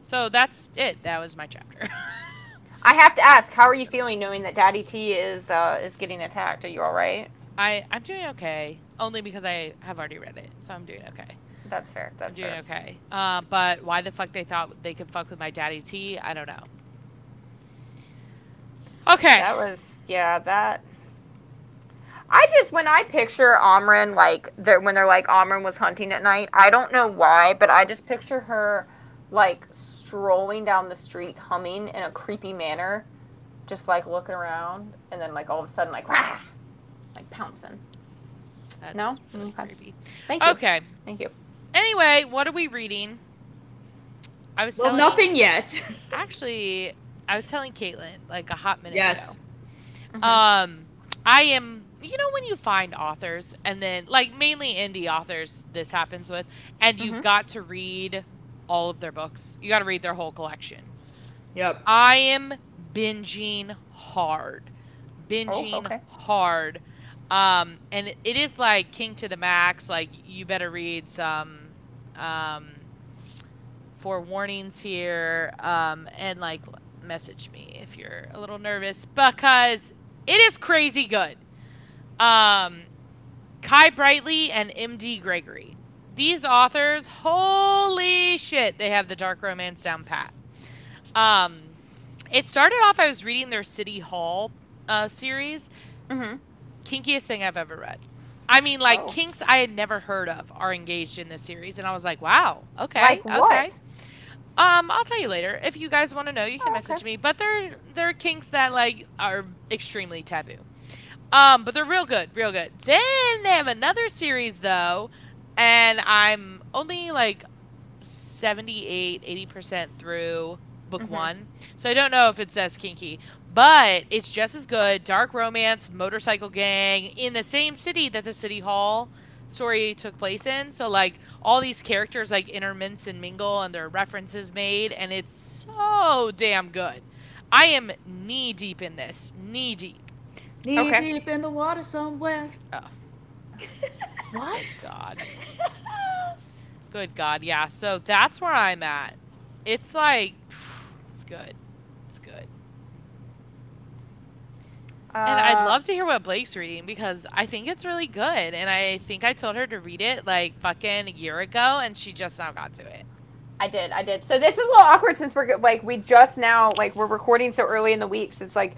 So that's it. That was my chapter. I have to ask, how are you feeling knowing that Daddy T is uh, is getting attacked? Are you all right? I I'm doing okay, only because I have already read it, so I'm doing okay. That's fair. That's I'm That's doing fair. okay. Uh, but why the fuck they thought they could fuck with my daddy T? I don't know. Okay. That was yeah. That. I just when I picture Amren like they're, when they're like Amren was hunting at night. I don't know why, but I just picture her like strolling down the street, humming in a creepy manner, just like looking around, and then like all of a sudden like rah, like pouncing. That's No? really Okay. creepy. Thank you. Okay. Thank you. Anyway, what are we reading? I was Well, telling, nothing yet. Actually, I was telling Caitlin like a hot minute Yes. ago. Um, I am. You know when you find authors and then like mainly indie authors, this happens with, and you've Mhm. got to read all of their books. You got to read their whole collection. Yep. I am binging hard, binging Oh, okay. hard, um, and it, it is like king to the max. Like you better read some um, forewarnings here, um, and like message me if you're a little nervous because it is crazy good. Um, Kai Brightly and M.D. Gregory. These authors, holy shit, they have the dark romance down pat. Um, it started off. I was reading their City Hall uh, series. Mm-hmm. Kinkiest thing I've ever read. I mean, like Oh. kinks I had never heard of are engaged in this series, and I was like, wow, okay, Like okay. what? Um, I'll tell you later. If you guys want to know, you can Oh, message okay. me. But they're they're kinks that like are extremely taboo. Um, but they're real good, real good. Then they have another series though, and I'm only like 78, 80% through book Mhm. one. So I don't know if it's as kinky, but it's just as good. Dark romance, motorcycle gang in the same city that the city hall story took place in. So like all these characters like intermince and mingle and there are references made and it's so damn good. I am knee deep in this. Knee deep. Knee Okay. deep in the water somewhere. Oh. What? God. Good God, yeah. So that's where I'm at. It's like, it's good. It's good. And I'd Uh, love to hear what Blake's reading because I think it's really good. And I think I told her to read it like fucking a year ago and she just now got to it. I did, I did. So this is a little awkward since we're like we just now like we're recording so early in the week. So it's like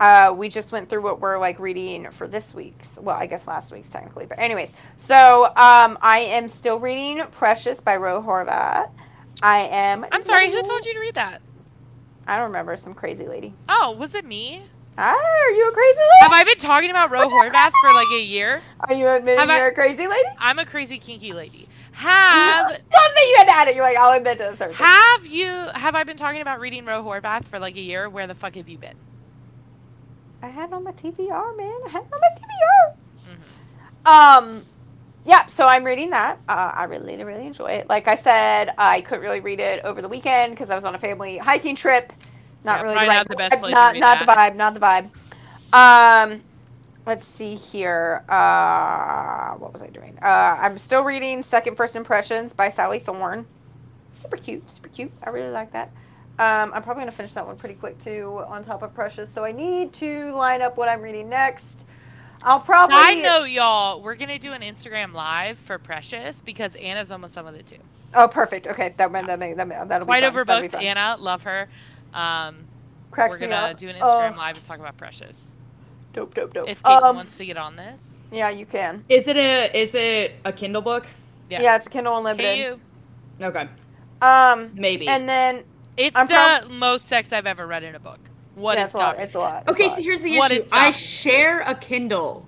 uh, we just went through what we're like reading for this week's. Well, I guess last week's technically, but anyways. So um, I am still reading Precious by Ro Horvath. I am. I'm sorry, who told you to read that? I don't remember. Some crazy lady. Oh, was it me? Ah, are you a crazy lady? Have? I been talking about Ro Horvath for like a year? Are you admitting have you're a crazy lady? I'm a crazy kinky lady. Have Love that you had to add it. You're like, I'll admit to certain. have you have I been talking about reading Ro Horvath for like a year? Where the fuck have you been? I had it on my TBR, man. I had it on my TBR. Mhm. Um, yeah, so I'm reading that. Uh, I really, really enjoy it. Like I said, I couldn't really read it over the weekend because I was on a family hiking trip. Not Yeah, really the right not the best place not, not the vibe. Not the vibe. Um, let's see here. Uh, what was I doing? Uh, I'm still reading Second First Impressions by Sally Thorne. Super cute, super cute. I really like that. Um, I'm probably gonna finish that one pretty quick too, on top of Precious. So I need to line up what I'm reading next. I'll probably. Side note, y'all, we're gonna do an Instagram live for Precious because Anna's almost done with it too. Oh, perfect. Okay, that that that, that that'll be Quite fun. That'll be overbooked. fun. Anna, love her. Um, Cracks we're gonna up. do an Instagram Oh, live and talk about Precious. Dope, dope, dope. If Caitlin um, wants to get on this, yeah, you can. Is it a is it a Kindle book? yeah. Yeah, it's Kindle Unlimited. KU. Okay, Um, maybe. and then It's I'm the prob- most sex I've ever read in a book. What yeah, is it's a lot. It's a lot. it's a okay, lot. so here's the What issue. is I share a Kindle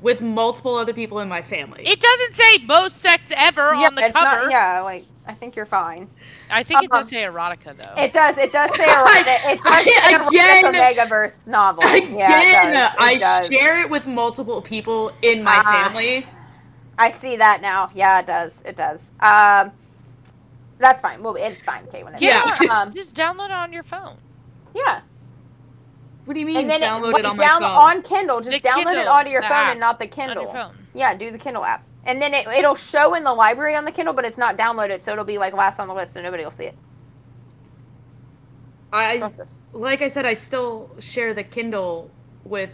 with multiple other people in my family. It doesn't say most sex ever yeah, on the it's cover. Not. Yeah, like I think you're fine. I think it does Um, say erotica though. It does. It does say erotica. It does say a Again- Megaverse novel. Again, yeah, it does. It I does. share it with multiple people in my Ah. family. I see that now. Yeah, it does. It does. Um, that's fine. Well, it's fine, Caitlin. It's Yeah. Um, Just download it on your phone. yeah. What do you mean? And then download like, it on my phone? on Kindle. Just The download it Kindle, onto your phone app and not the On Kindle. your phone. Yeah, do the Kindle app. And then it, it'll show in the library on the Kindle, but it's not downloaded, so it'll be like last on the list, so nobody will see it. I like I said, I still share the Kindle with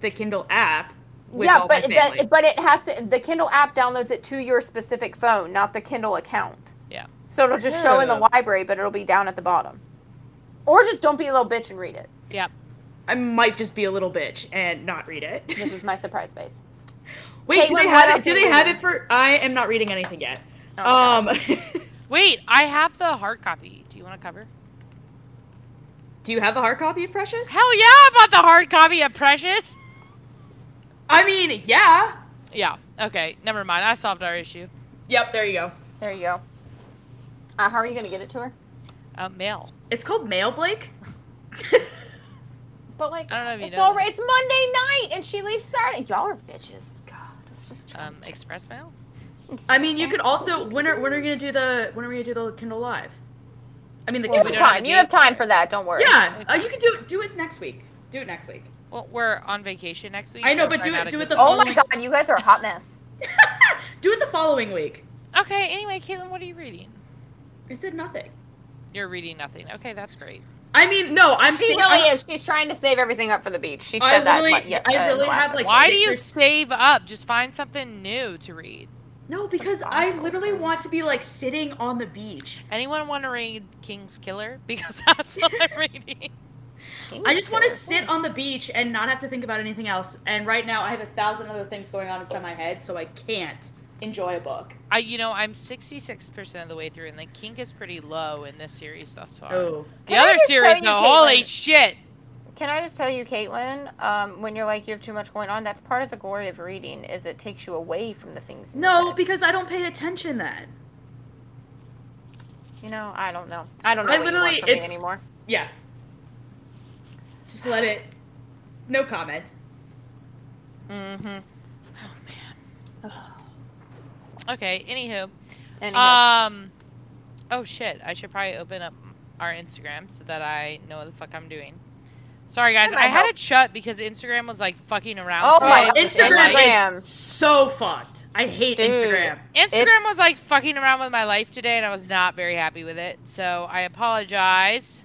the Kindle app. With yeah, all but my that, but it has to. The Kindle app downloads it to your specific phone, not the Kindle account. Yeah. So it'll just show in the library, but it'll be down at the bottom. Or just don't be a little bitch and read it. Yep. I might just be a little bitch and not read it. This is my surprise face. Wait, do they have it? Do they have it for? I am not reading anything yet. Oh, um, Wait, I have the hard copy. Do you want to cover? do you have the hard copy of Precious? Hell yeah, I bought the hard copy of Precious. I mean, yeah. Yeah. Okay. Never mind. I solved our issue. Yep, there you go. There you go. Uh, how are you gonna get it to her? Uh, mail. It's called Mail Blake. But like, I don't know if you it's know already it's Monday night, and she leaves Saturday. Y'all are bitches. God, it's just. Um, express mail. I mean, you could also when are when are we gonna do the when are we gonna do the Kindle Live? I mean, the You have Kindle. time. You have time for that. Don't worry. Yeah, uh, you can do it. Do it next week. Do it next week. Well, we're on vacation next week. I know, so but do it- do it the. Oh my following- God, you guys are a hot mess. do it the following week. Okay. Anyway, Caitlin, what are you reading? I said nothing. You're reading nothing. Okay, that's great. I mean, no, I'm she saying- really I'm- is. She's trying to save everything up for the beach. She I said that. really- like, yeah, I really last have, like, Why do you there's- save up? Just find something new to read. No, because I literally want to be like sitting on the beach. Anyone want to read King's Killer? Because that's what I'm reading. episode. I just want to sit on the beach and not have to think about anything else. And right now, I have a thousand other things going on inside my head, so I can't enjoy a book. I, you know, I'm 66% of the way through, and the kink is pretty low in this series thus far. Oh, The Can I other just series, tell you, though, holy Caitlin? shit! Can I just tell you, Caitlin, um, when you're like you have too much going on, that's part of the glory of reading is it takes you away from the things. in your no, head. because I don't pay attention then. You know, I don't know. I don't know I what literally- you want from me it's- anymore. Yeah. Just let it. No comment. Mm-hmm. Oh man. Okay. Anywho, Anywho. um, oh shit, I should probably open up our Instagram so that I know what the fuck I'm doing. Sorry guys, That I had help. it shut because Instagram was like fucking around. Oh my with the Instagram, light. is so fucked. I hate Dude. Instagram. Instagram It's- was like fucking around with my life today, and I was not very happy with it. So I apologize.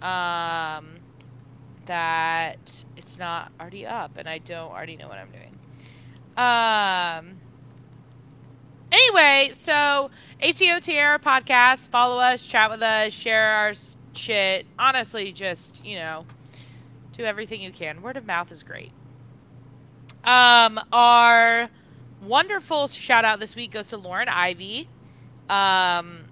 Um, that it's not already up, and I don't already know what I'm doing. Um. Anyway, so ACO Tierra podcast. Follow us, chat with us, share our shit. Honestly, just you know, do everything you can. Word of mouth is great. Um, our wonderful shout out this week goes to Lauren Ivy. Um,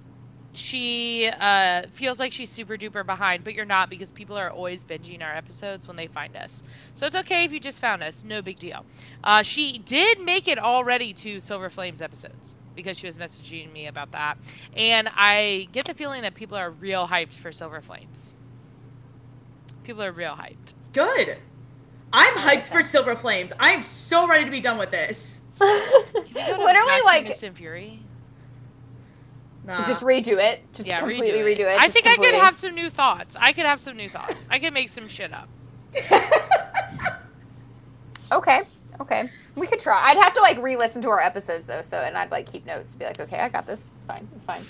she uh, feels like she's super duper behind, but you're not because people are always binging our episodes when they find us. So it's okay if you just found us, no big deal. Uh, she did make it already to Silver Flames episodes because she was messaging me about that, and I get the feeling that people are real hyped for Silver Flames. People are real hyped. Good. I'm hyped for Silver Flames. I'm so ready to be done with this. Can we go to Literally, Back to like, Mist and Fury. Nah. just redo it. Just yeah, completely redo it. redo it. I just think I could have some new thoughts. I could have some new thoughts. I could make some shit up. Okay. Okay. We could try. I'd have to like re-listen to our episodes though, so and I'd like keep notes to be like, okay, I got this. It's fine. It's fine.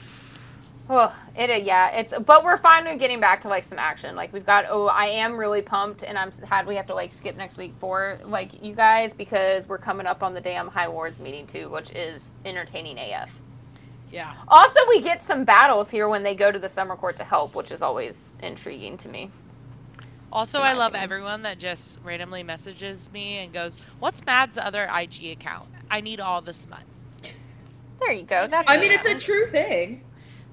Oh, it yeah, it's but we're finally getting back to like some action. Like we've got oh, I am really pumped and I'm sad we have to like skip next week for like you guys because we're coming up on the damn High Lords meeting too, which is entertaining AF. Yeah. Also, we get some battles here when they go to the summer court to help, which is always intriguing to me. Also, In I love opinion. everyone that just randomly messages me and goes, "What's Mad's other IG account? I need all the smut." There you go. That's I mean, it's a true thing.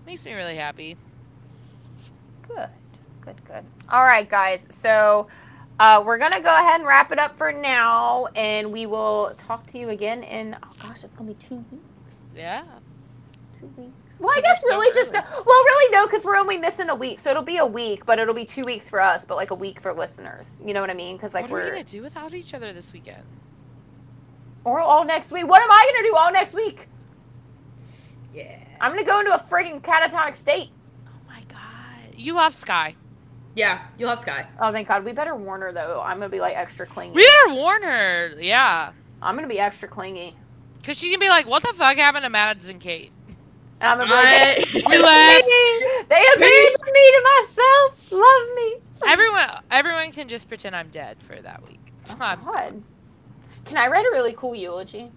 Makes me really happy. Good, good, good. All right, guys. So uh, we're gonna go ahead and wrap it up for now, and we will talk to you again in. Oh gosh, it's gonna be two weeks. Yeah. Two weeks. Well, I guess it's so really just early. well, really no, because we're only missing a week, so it'll be a week, but it'll be two weeks for us, but like a week for listeners. You know what I mean? Because like what are we we're gonna do without each other this weekend? or all next week. What am I gonna do all next week? Yeah. I'm gonna go into a friggin' catatonic state. Oh my god. You have Sky. Yeah, you'll have Sky. Oh, thank God. We better warn her though. I'm gonna be like extra clingy. We better warn her. Yeah. I'm gonna be extra clingy. Because she's gonna be like, "What the fuck happened to Madison Kate?" And I'm gonna be like, they, We left. they abandoned me to myself. Love me. Everyone, everyone can just pretend I'm dead for that week. Um, God. Can I write a really cool eulogy?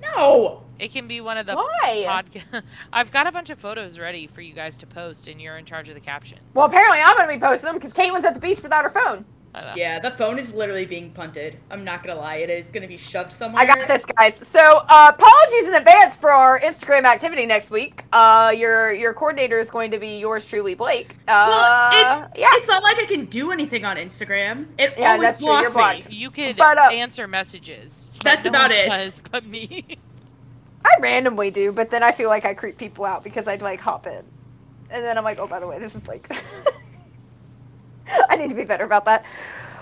No. It can be one of the Why? podcast. I've got a bunch of photos ready for you guys to post, and you're in charge of the caption. Well, apparently I'm gonna be posting them because Caitlin's at the beach without her phone. I don't know. Yeah, the phone is literally being punted. I'm not gonna lie, it is gonna be shoved somewhere. I got this, guys. So uh, apologies in advance for our Instagram activity next week. Uh, your your coordinator is going to be yours truly, Blake. Uh, Well, it, yeah. it's not like I can do anything on Instagram. It Yeah, always that's true, you're me. You could But, uh, answer messages. That's no about it. Does but me. I randomly do, but then I feel like I creep people out because I'd like hop in, and then I'm like, oh, by the way, this is Blake. I need to be better about that.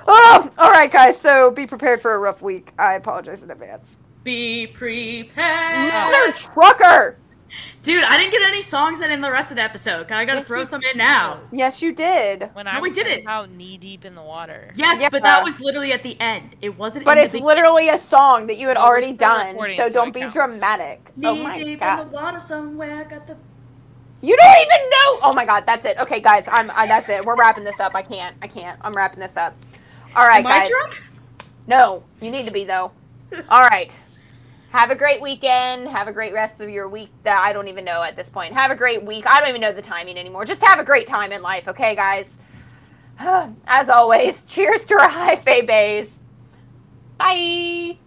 Oh, all right, guys. So be prepared for a rough week. I apologize in advance. Be prepared. Mother trucker. Dude, I didn't get any songs in in the rest of the episode. I gotta Yes, throw you some in now. Yes, you did. When No, I we was didn't. out knee deep in the water. Yes, Yeah. but that was literally at the end. It wasn't. But in it's the literally a song that you had Well, we're already still done, recording, so so don't it be counts. dramatic. knee oh my deep in god. the water somewhere. Got the. You don't even know. Oh my god, that's it. Okay, guys, I'm. I, that's it. We're wrapping this up. I can't. I can't. I'm wrapping this up. All right, Am guys. No, you need to be though. All right. Have a great weekend. Have a great rest of your week. That I don't even know at this point. Have a great week. I don't even know the timing anymore. Just have a great time in life, okay, guys? As always, cheers to our high fae bays. Bye.